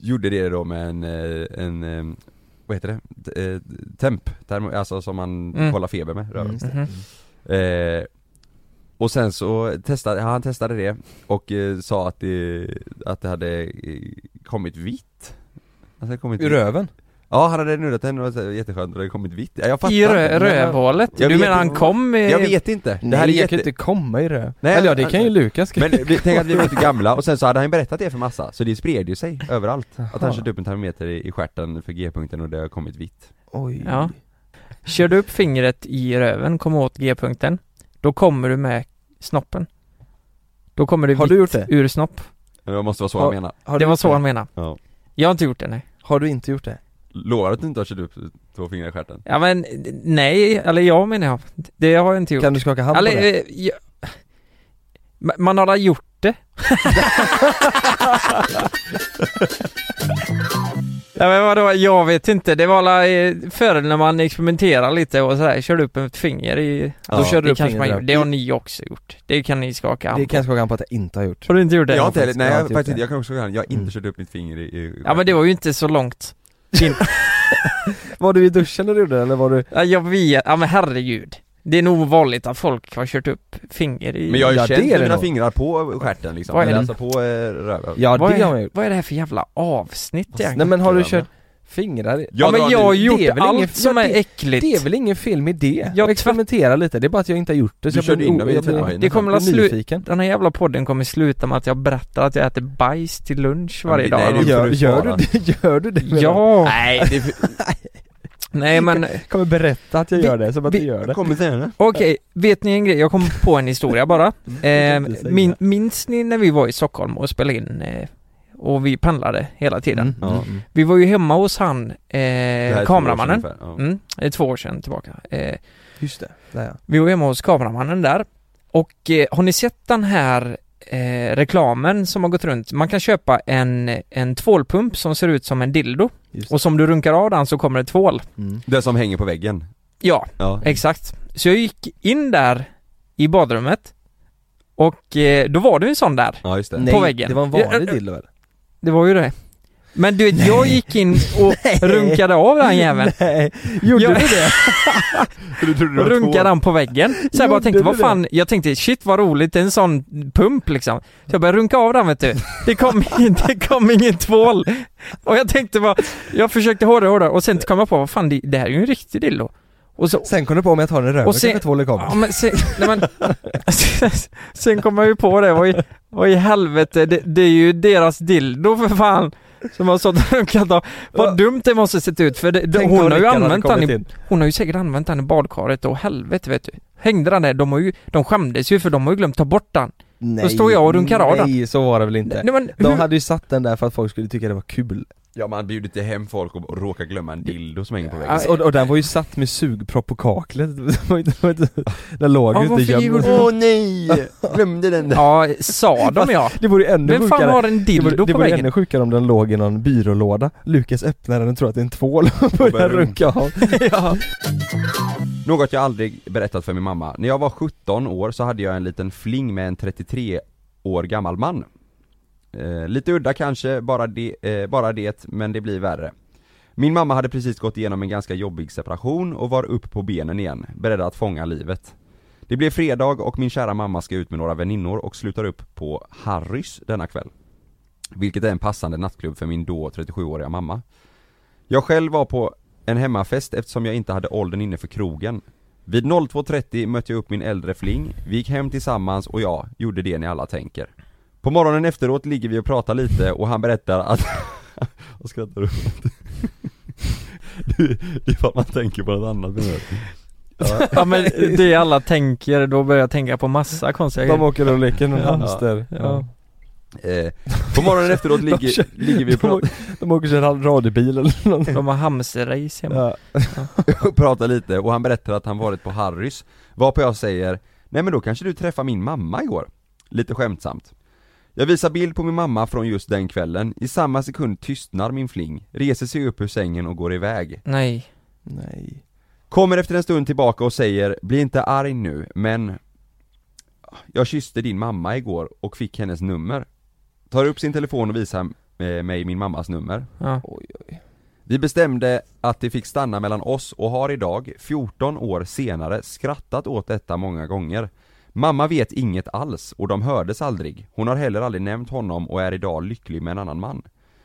gjorde det då med en, eh, en eh, vad heter det? Temp, termo, alltså som man Mm. kollar feber med, röven Mm. Mhm. Eh, och sen så testade, han testade det och eh, sa att det, att det hade kommit vitt alltså, kommit I röven? Ja han hade nuddat den och det var jätteskönt och det hade kommit vitt, ja, jag fattar I rö- rövhålet? Jag Du menar han kom med... Jag vet inte, det här är Nej, jag jätte... kan inte komma i röv. Nej, Eller ja, det kan ju Lukas Men tänk att vi var inte gamla och sen så hade han berättat det för massa, så det spred ju sig överallt Att han körde upp en termometer i, i stjärten för G-punkten och det har kommit vitt Oj Ja. Kör du upp fingret i röven, kom åt G-punkten, då kommer du med snoppen. Då kommer det Har vitt du gjort det? ur snopp. Det måste vara så Har- han menar det var så han menade. Ja Jag har inte gjort det nej. Har du inte gjort det? Lovar att du inte har kört upp två fingrar i stjärten? Ja men nej, eller jag menar jag. Det har jag inte gjort. Kan du skaka hand på eller, det? eh, jag... Ma- Man har gjort det. Ja men vadå, jag vet inte. Det var alla eh, förr när man experimenterar lite och sådär, körde upp ett finger i... Ja. Då körde du det upp kanske man där. Det har ni också gjort. Det kan ni skaka hand Det kan jag skaka hand på att jag inte har gjort Har du inte gjort det? Jag har inte heller, nej jag jag, faktiskt jag kan också säga jag har inte Mm. kört upp mitt finger i, i Ja men det var ju inte så långt. Var du i duschen när du gjorde det eller var du? Ja, jag vet, ja men herregud. Det är nog vanligt att folk har kört upp finger i... Men jag har ju Ja, känt mina nog. fingrar på stjärten liksom, Vad är eller det? alltså på eh, röven Ja vad, det är, har man gjort vad är det här för jävla avsnitt egentligen? Nej men har du kört fingrar i? Ja, men jag har gjort det är väl allt som är det- äckligt. Det är väl ingen film i det? Jag Jag experimenterar lite, det är bara att jag inte har gjort det Du jag körde in dem i jag tvättmaskinen. Det kommer jag att blir slu- nyfiken Den här jävla podden kommer sluta med att jag berättar att jag äter bajs till lunch varje dag. nej, Gör, du gör, du det, gör du det? Ja! Nej, det Nej men, Jag kommer berätta att jag Vi- gör det, som att vi- du gör det kommer senare okej, vet ni en grej? Jag kom på en historia bara. Eh, min, minns ni när vi var i Stockholm och spelade in eh, och vi pendlade hela tiden. Mm, mm. Vi var ju hemma hos han, eh, är två år kameramannen. sedan ungefär, ja. Mm, det är två år sedan tillbaka. Eh, Just det, där ja. vi var hemma hos kameramannen där och eh, har ni sett den här eh, reklamen som har gått runt? Man kan köpa en, en tvålpump som ser ut som en dildo och som du runkar av den så kommer det tvål. Mm. Det som hänger på väggen. Ja, Ja. exakt. Så jag gick in där i badrummet och eh, då var det en sån där. Ja just det. Nej, väggen. det var en vanlig dildo väl? Det var ju det. Men du vet, jag gick in och runkade av den jäveln. Nej, gjorde Ja. du det? Du trodde runkade den på väggen. Så jag bara tänkte, vad det? fan, jag tänkte shit vad roligt, det är en sån pump liksom. Så jag började runka av den vet du. Det kom, det kom ingen tvål. Och jag tänkte bara, jag försökte hårdare och hårdare och sen kom jag på, vad fan det, det här är ju en riktig dildo. Och så, Sen kom du på om jag tar den i röven Och sen- kanske tvål i ja men sen, nej men, sen kom jag ju på det, vad i, vad i helvete, det, det är ju deras dildo för fan. Som har och runkat av. Vad Ja. dumt det måste sett ut för det, det, hon har ju använt den i hon har ju säkert använt den i badkaret och helvete vet du. Hängde den där, de har ju, de skämdes ju för de har ju glömt ta bort den. Nej, står jag och runkar av den. Nej, så var det väl inte. Nej men De hur, hade ju satt den där för att folk skulle tycka det var kul. Ja man bjuder inte hem folk och råkar glömma en dildo som hänger på väggen. Och, och den var ju satt med sugpropp på kaklet. Det var inte, det den låg Ja, ju inte gömd. Åh nej! Glömde den där. ja, sa de ja. Det vore ju ännu Vem fan sjukare. har en det dildo vore, det på vore väggen? ännu sjukare om den låg i någon byrålåda. Lukas öppnar den och tror att det är en tvål och börjar runka av. ja. Något jag aldrig berättat för min mamma. När jag var 17 år så hade jag en liten fling med en 33 år gammal man. Eh, lite udda kanske, bara det, eh, bara det, men det blir värre. Min mamma hade precis gått igenom en ganska jobbig separation och var upp på benen igen, beredd att fånga livet. Det blev fredag och min kära mamma ska ut med några väninnor och slutar upp på Harrys denna kväll. Vilket är en passande nattklubb för min då 37-åriga mamma. Jag själv var på en hemmafest eftersom jag inte hade åldern inne för krogen. Vid 02.30 mötte jag upp min äldre fling, vi gick hem tillsammans och jag gjorde det ni alla tänker. På morgonen efteråt ligger vi och pratar lite och han berättar att... Vad skrattar du åt? Det är för att man tänker på något annat nu. Ja. ja men det alla tänker, då börjar jag tänka på massa konstiga De grejer. åker och leker med Ja. hamster. Ja. Eh, på morgonen efteråt De ligger, kör- ligger vi och de, pratar, de åker och kör radiobil eller någonting. De har hamsterrace hemma. Ja. och pratar lite och han berättar att han varit på Harrys Varpå jag säger Nej men då kanske du träffade min mamma igår? Lite skämtsamt Jag visar bild på min mamma från just den kvällen I samma sekund tystnar min fling Reser sig upp ur sängen och går iväg Nej. Nej. Kommer efter en stund tillbaka och säger Bli inte arg nu, men Jag kysste din mamma igår och fick hennes nummer Tar upp sin telefon och visar eh, mig min mammas nummer Ja. Oj, oj. Vi bestämde att det fick stanna mellan oss och har idag, 14 år senare, skrattat åt detta många gånger. Mamma vet inget alls och de hördes aldrig. Hon har heller aldrig nämnt honom och är idag lycklig med en annan man.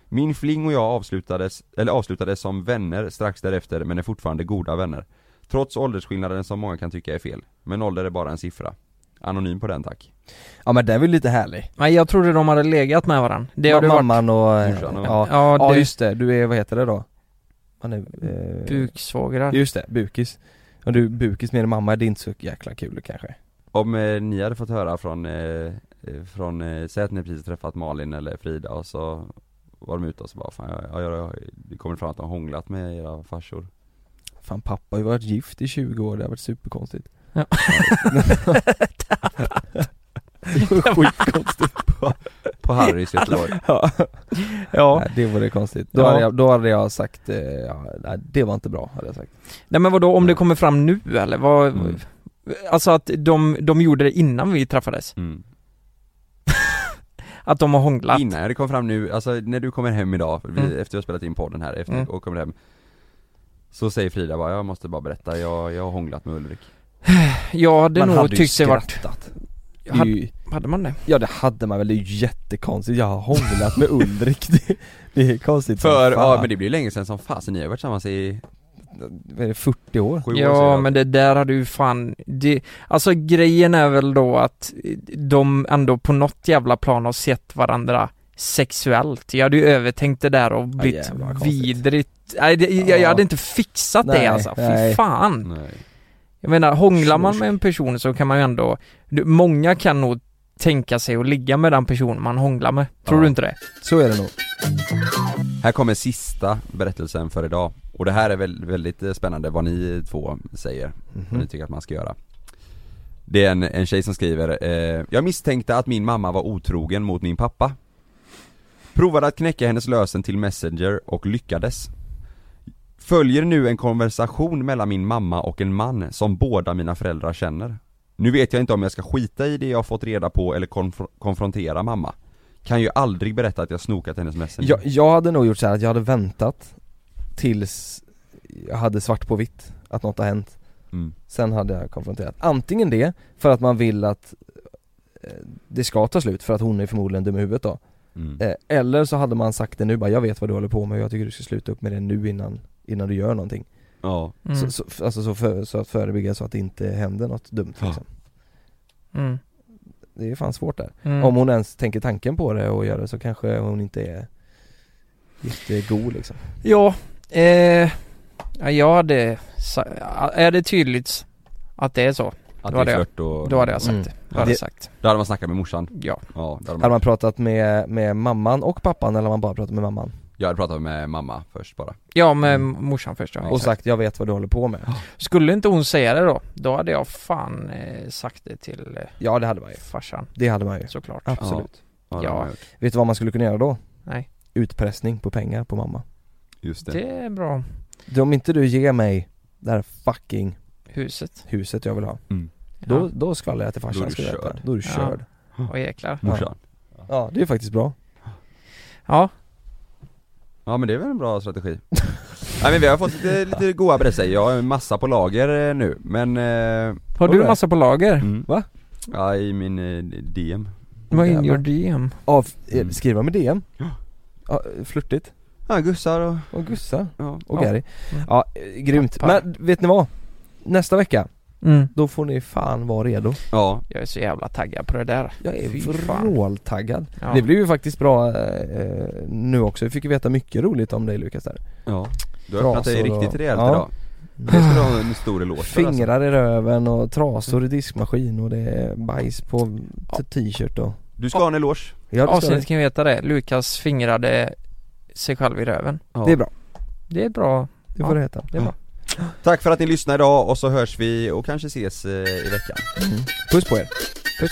Min fling och jag avslutades, eller avslutades som vänner strax därefter men är fortfarande goda vänner. Trots åldersskillnaden som många kan tycka är fel. Men ålder är bara en siffra. Anonym på den tack. Ja men den är väl lite härlig. Nej jag trodde de hade legat med varandra. Det har det varit. Mamman och... eh, Morsan och- Ja, Ja, ja det, just det, du är, vad heter det då? Man är, eh, buksvågrar. Just det, bukis. Och du bukis med din mamma, det är inte så jäkla kul kanske. Om eh, ni hade fått höra från, eh, eh, från eh, säg att ni precis träffat Malin eller Frida och så var de ute och så bara fan, jag, jag, jag, det kommer fram att de har hånglat med era farsor Fan pappa har ju varit gift i 20 år, det har varit superkonstigt. Ja. Skitkonstigt. På Harrys i Göteborg ja. Ja. Nej, det vore konstigt. Då, Ja. hade jag, då hade jag sagt, eh, ja, nej, det var inte bra hade jag sagt. Nej men vadå, om det kommer fram nu eller vad? Mm. Alltså att de, de gjorde det innan vi träffades? mm. Att de har hånglat? Innan det kom fram nu, alltså när du kommer hem idag, vi, Mm. efter vi har spelat in podden här, efter Mm. och kommer hem Så säger Frida bara, jag måste bara berätta, jag, jag har hånglat med Ulrik Jag hade Man nog hade tyckt det varit... Hade, ju, hade man det? ja det hade man väl, det är ju jättekonstigt. Jag har hånglat med Ulrik. Det, det är konstigt För, ja men det blir ju länge sedan som fasen, ni har varit tillsammans i Vad är det, 40 år? sju år Ja sedan men det där hade ju fan, det, alltså grejen är väl då att de ändå på något jävla plan har sett varandra sexuellt. Jag hade ju övertänkt det där och blivit konstigt. vidrigt. Nej, det, jag, jag Ja. hade inte fixat det Nej, alltså, fy nej. fan. Nej. Jag menar, hånglar man med en person så kan man ju ändå, du- många kan nog tänka sig att ligga med den personen man hånglar med. Tror Ja. du inte det? Så är det nog. Här kommer sista berättelsen för idag Och det här är väl, väldigt eh, spännande vad ni två säger, vad Mhm. ni tycker att man ska göra. Det är en, en tjej som skriver eh, Jag misstänkte att min mamma var otrogen mot min pappa. Provade att knäcka hennes lösen till Messenger och lyckades. Följer nu en konversation mellan min mamma och en man som båda mina föräldrar känner. Nu vet jag inte om jag ska skita i det jag fått reda på eller konf- konfrontera mamma. Kan ju aldrig berätta att jag snokat hennes Messenger. Jag, jag hade nog gjort så här att jag hade väntat tills jag hade svart på vitt att något har hänt Mm. Sen hade jag konfronterat. Antingen det, för att man vill att eh, det ska ta slut för att hon är förmodligen dum i huvudet då Mm. eh, Eller så hade man sagt det nu bara, jag vet vad du håller på med och jag tycker du ska sluta upp med det nu innan, innan du gör någonting Ja, Mm. så, så, Alltså så, för, så att förebygga så att det inte händer något dumt Ja. liksom. Mm. Det är fan svårt där Mm. Om hon ens tänker tanken på det och gör det så kanske hon inte är jättegod liksom Ja, eh, ja, jag hade, är det tydligt att det är så, att Då hade det är jag- flört och... då hade jag sagt Mm. det. Då hade jag Det- sagt, Då hade man snackat med morsan ja. Ja, då hade Hade man... man pratat med, med mamman och pappan eller hade man bara pratat med mamman? Jag hade pratat med mamma först bara Ja, med morsan först ja. Och sagt jag vet vad du håller på med Skulle inte hon säga det då, då hade jag fan eh, sagt det till eh, Ja det hade man ju, farsan, det hade man ju såklart. Absolut Ja, Ja. man. Vet du vad man skulle kunna göra då? Nej. Utpressning på pengar på mamma Just det, Det är bra. Du, Om inte du ger mig det här fucking Huset. huset jag vill ha Mm. Då, då skvallrar jag till farsan Då är du ska du veta. körd. Då är du Ja. körd Ja. Och jäklar. Morsan Ja det är faktiskt bra Ja, Ja men det är väl en bra strategi Nej men vi har fått lite, lite goa berättelser, jag har en massa på lager eh, nu men... Eh, har du Alright. massa på lager? mm. Va? Ja i min eh, DM Vad in Jävlar. your DM? Av, eh, Mm. skriva med DM? Ja. Ja, flörtigt Ja gussar och, Och Gussa ja, och. Gary. Ja, eh, grymt. Pappar. Men vet ni vad? Nästa vecka, Mm. då får ni fan vara redo ja, Jag är så jävla taggad på det där. Jag är vråltaggad Ja. Det blev ju faktiskt bra eh, nu också, vi fick ju veta mycket roligt om dig Lukas där ja Du har öppnat dig Trasor och- riktigt rejält ja. idag Det ska du ha en stor eloge för alltså. Fingrar i röven och trasor i diskmaskin och det är bajs på t-shirt och Du ska ha en eloge Ja Avsnittet kan ju veta det. Lukas fingrade sig själv i röven. ja. det är bra, Det är bra. det får det heta Det är bra. Tack för att ni lyssnade idag och så hörs vi och kanske ses eh, i veckan mm. Puss på er Puss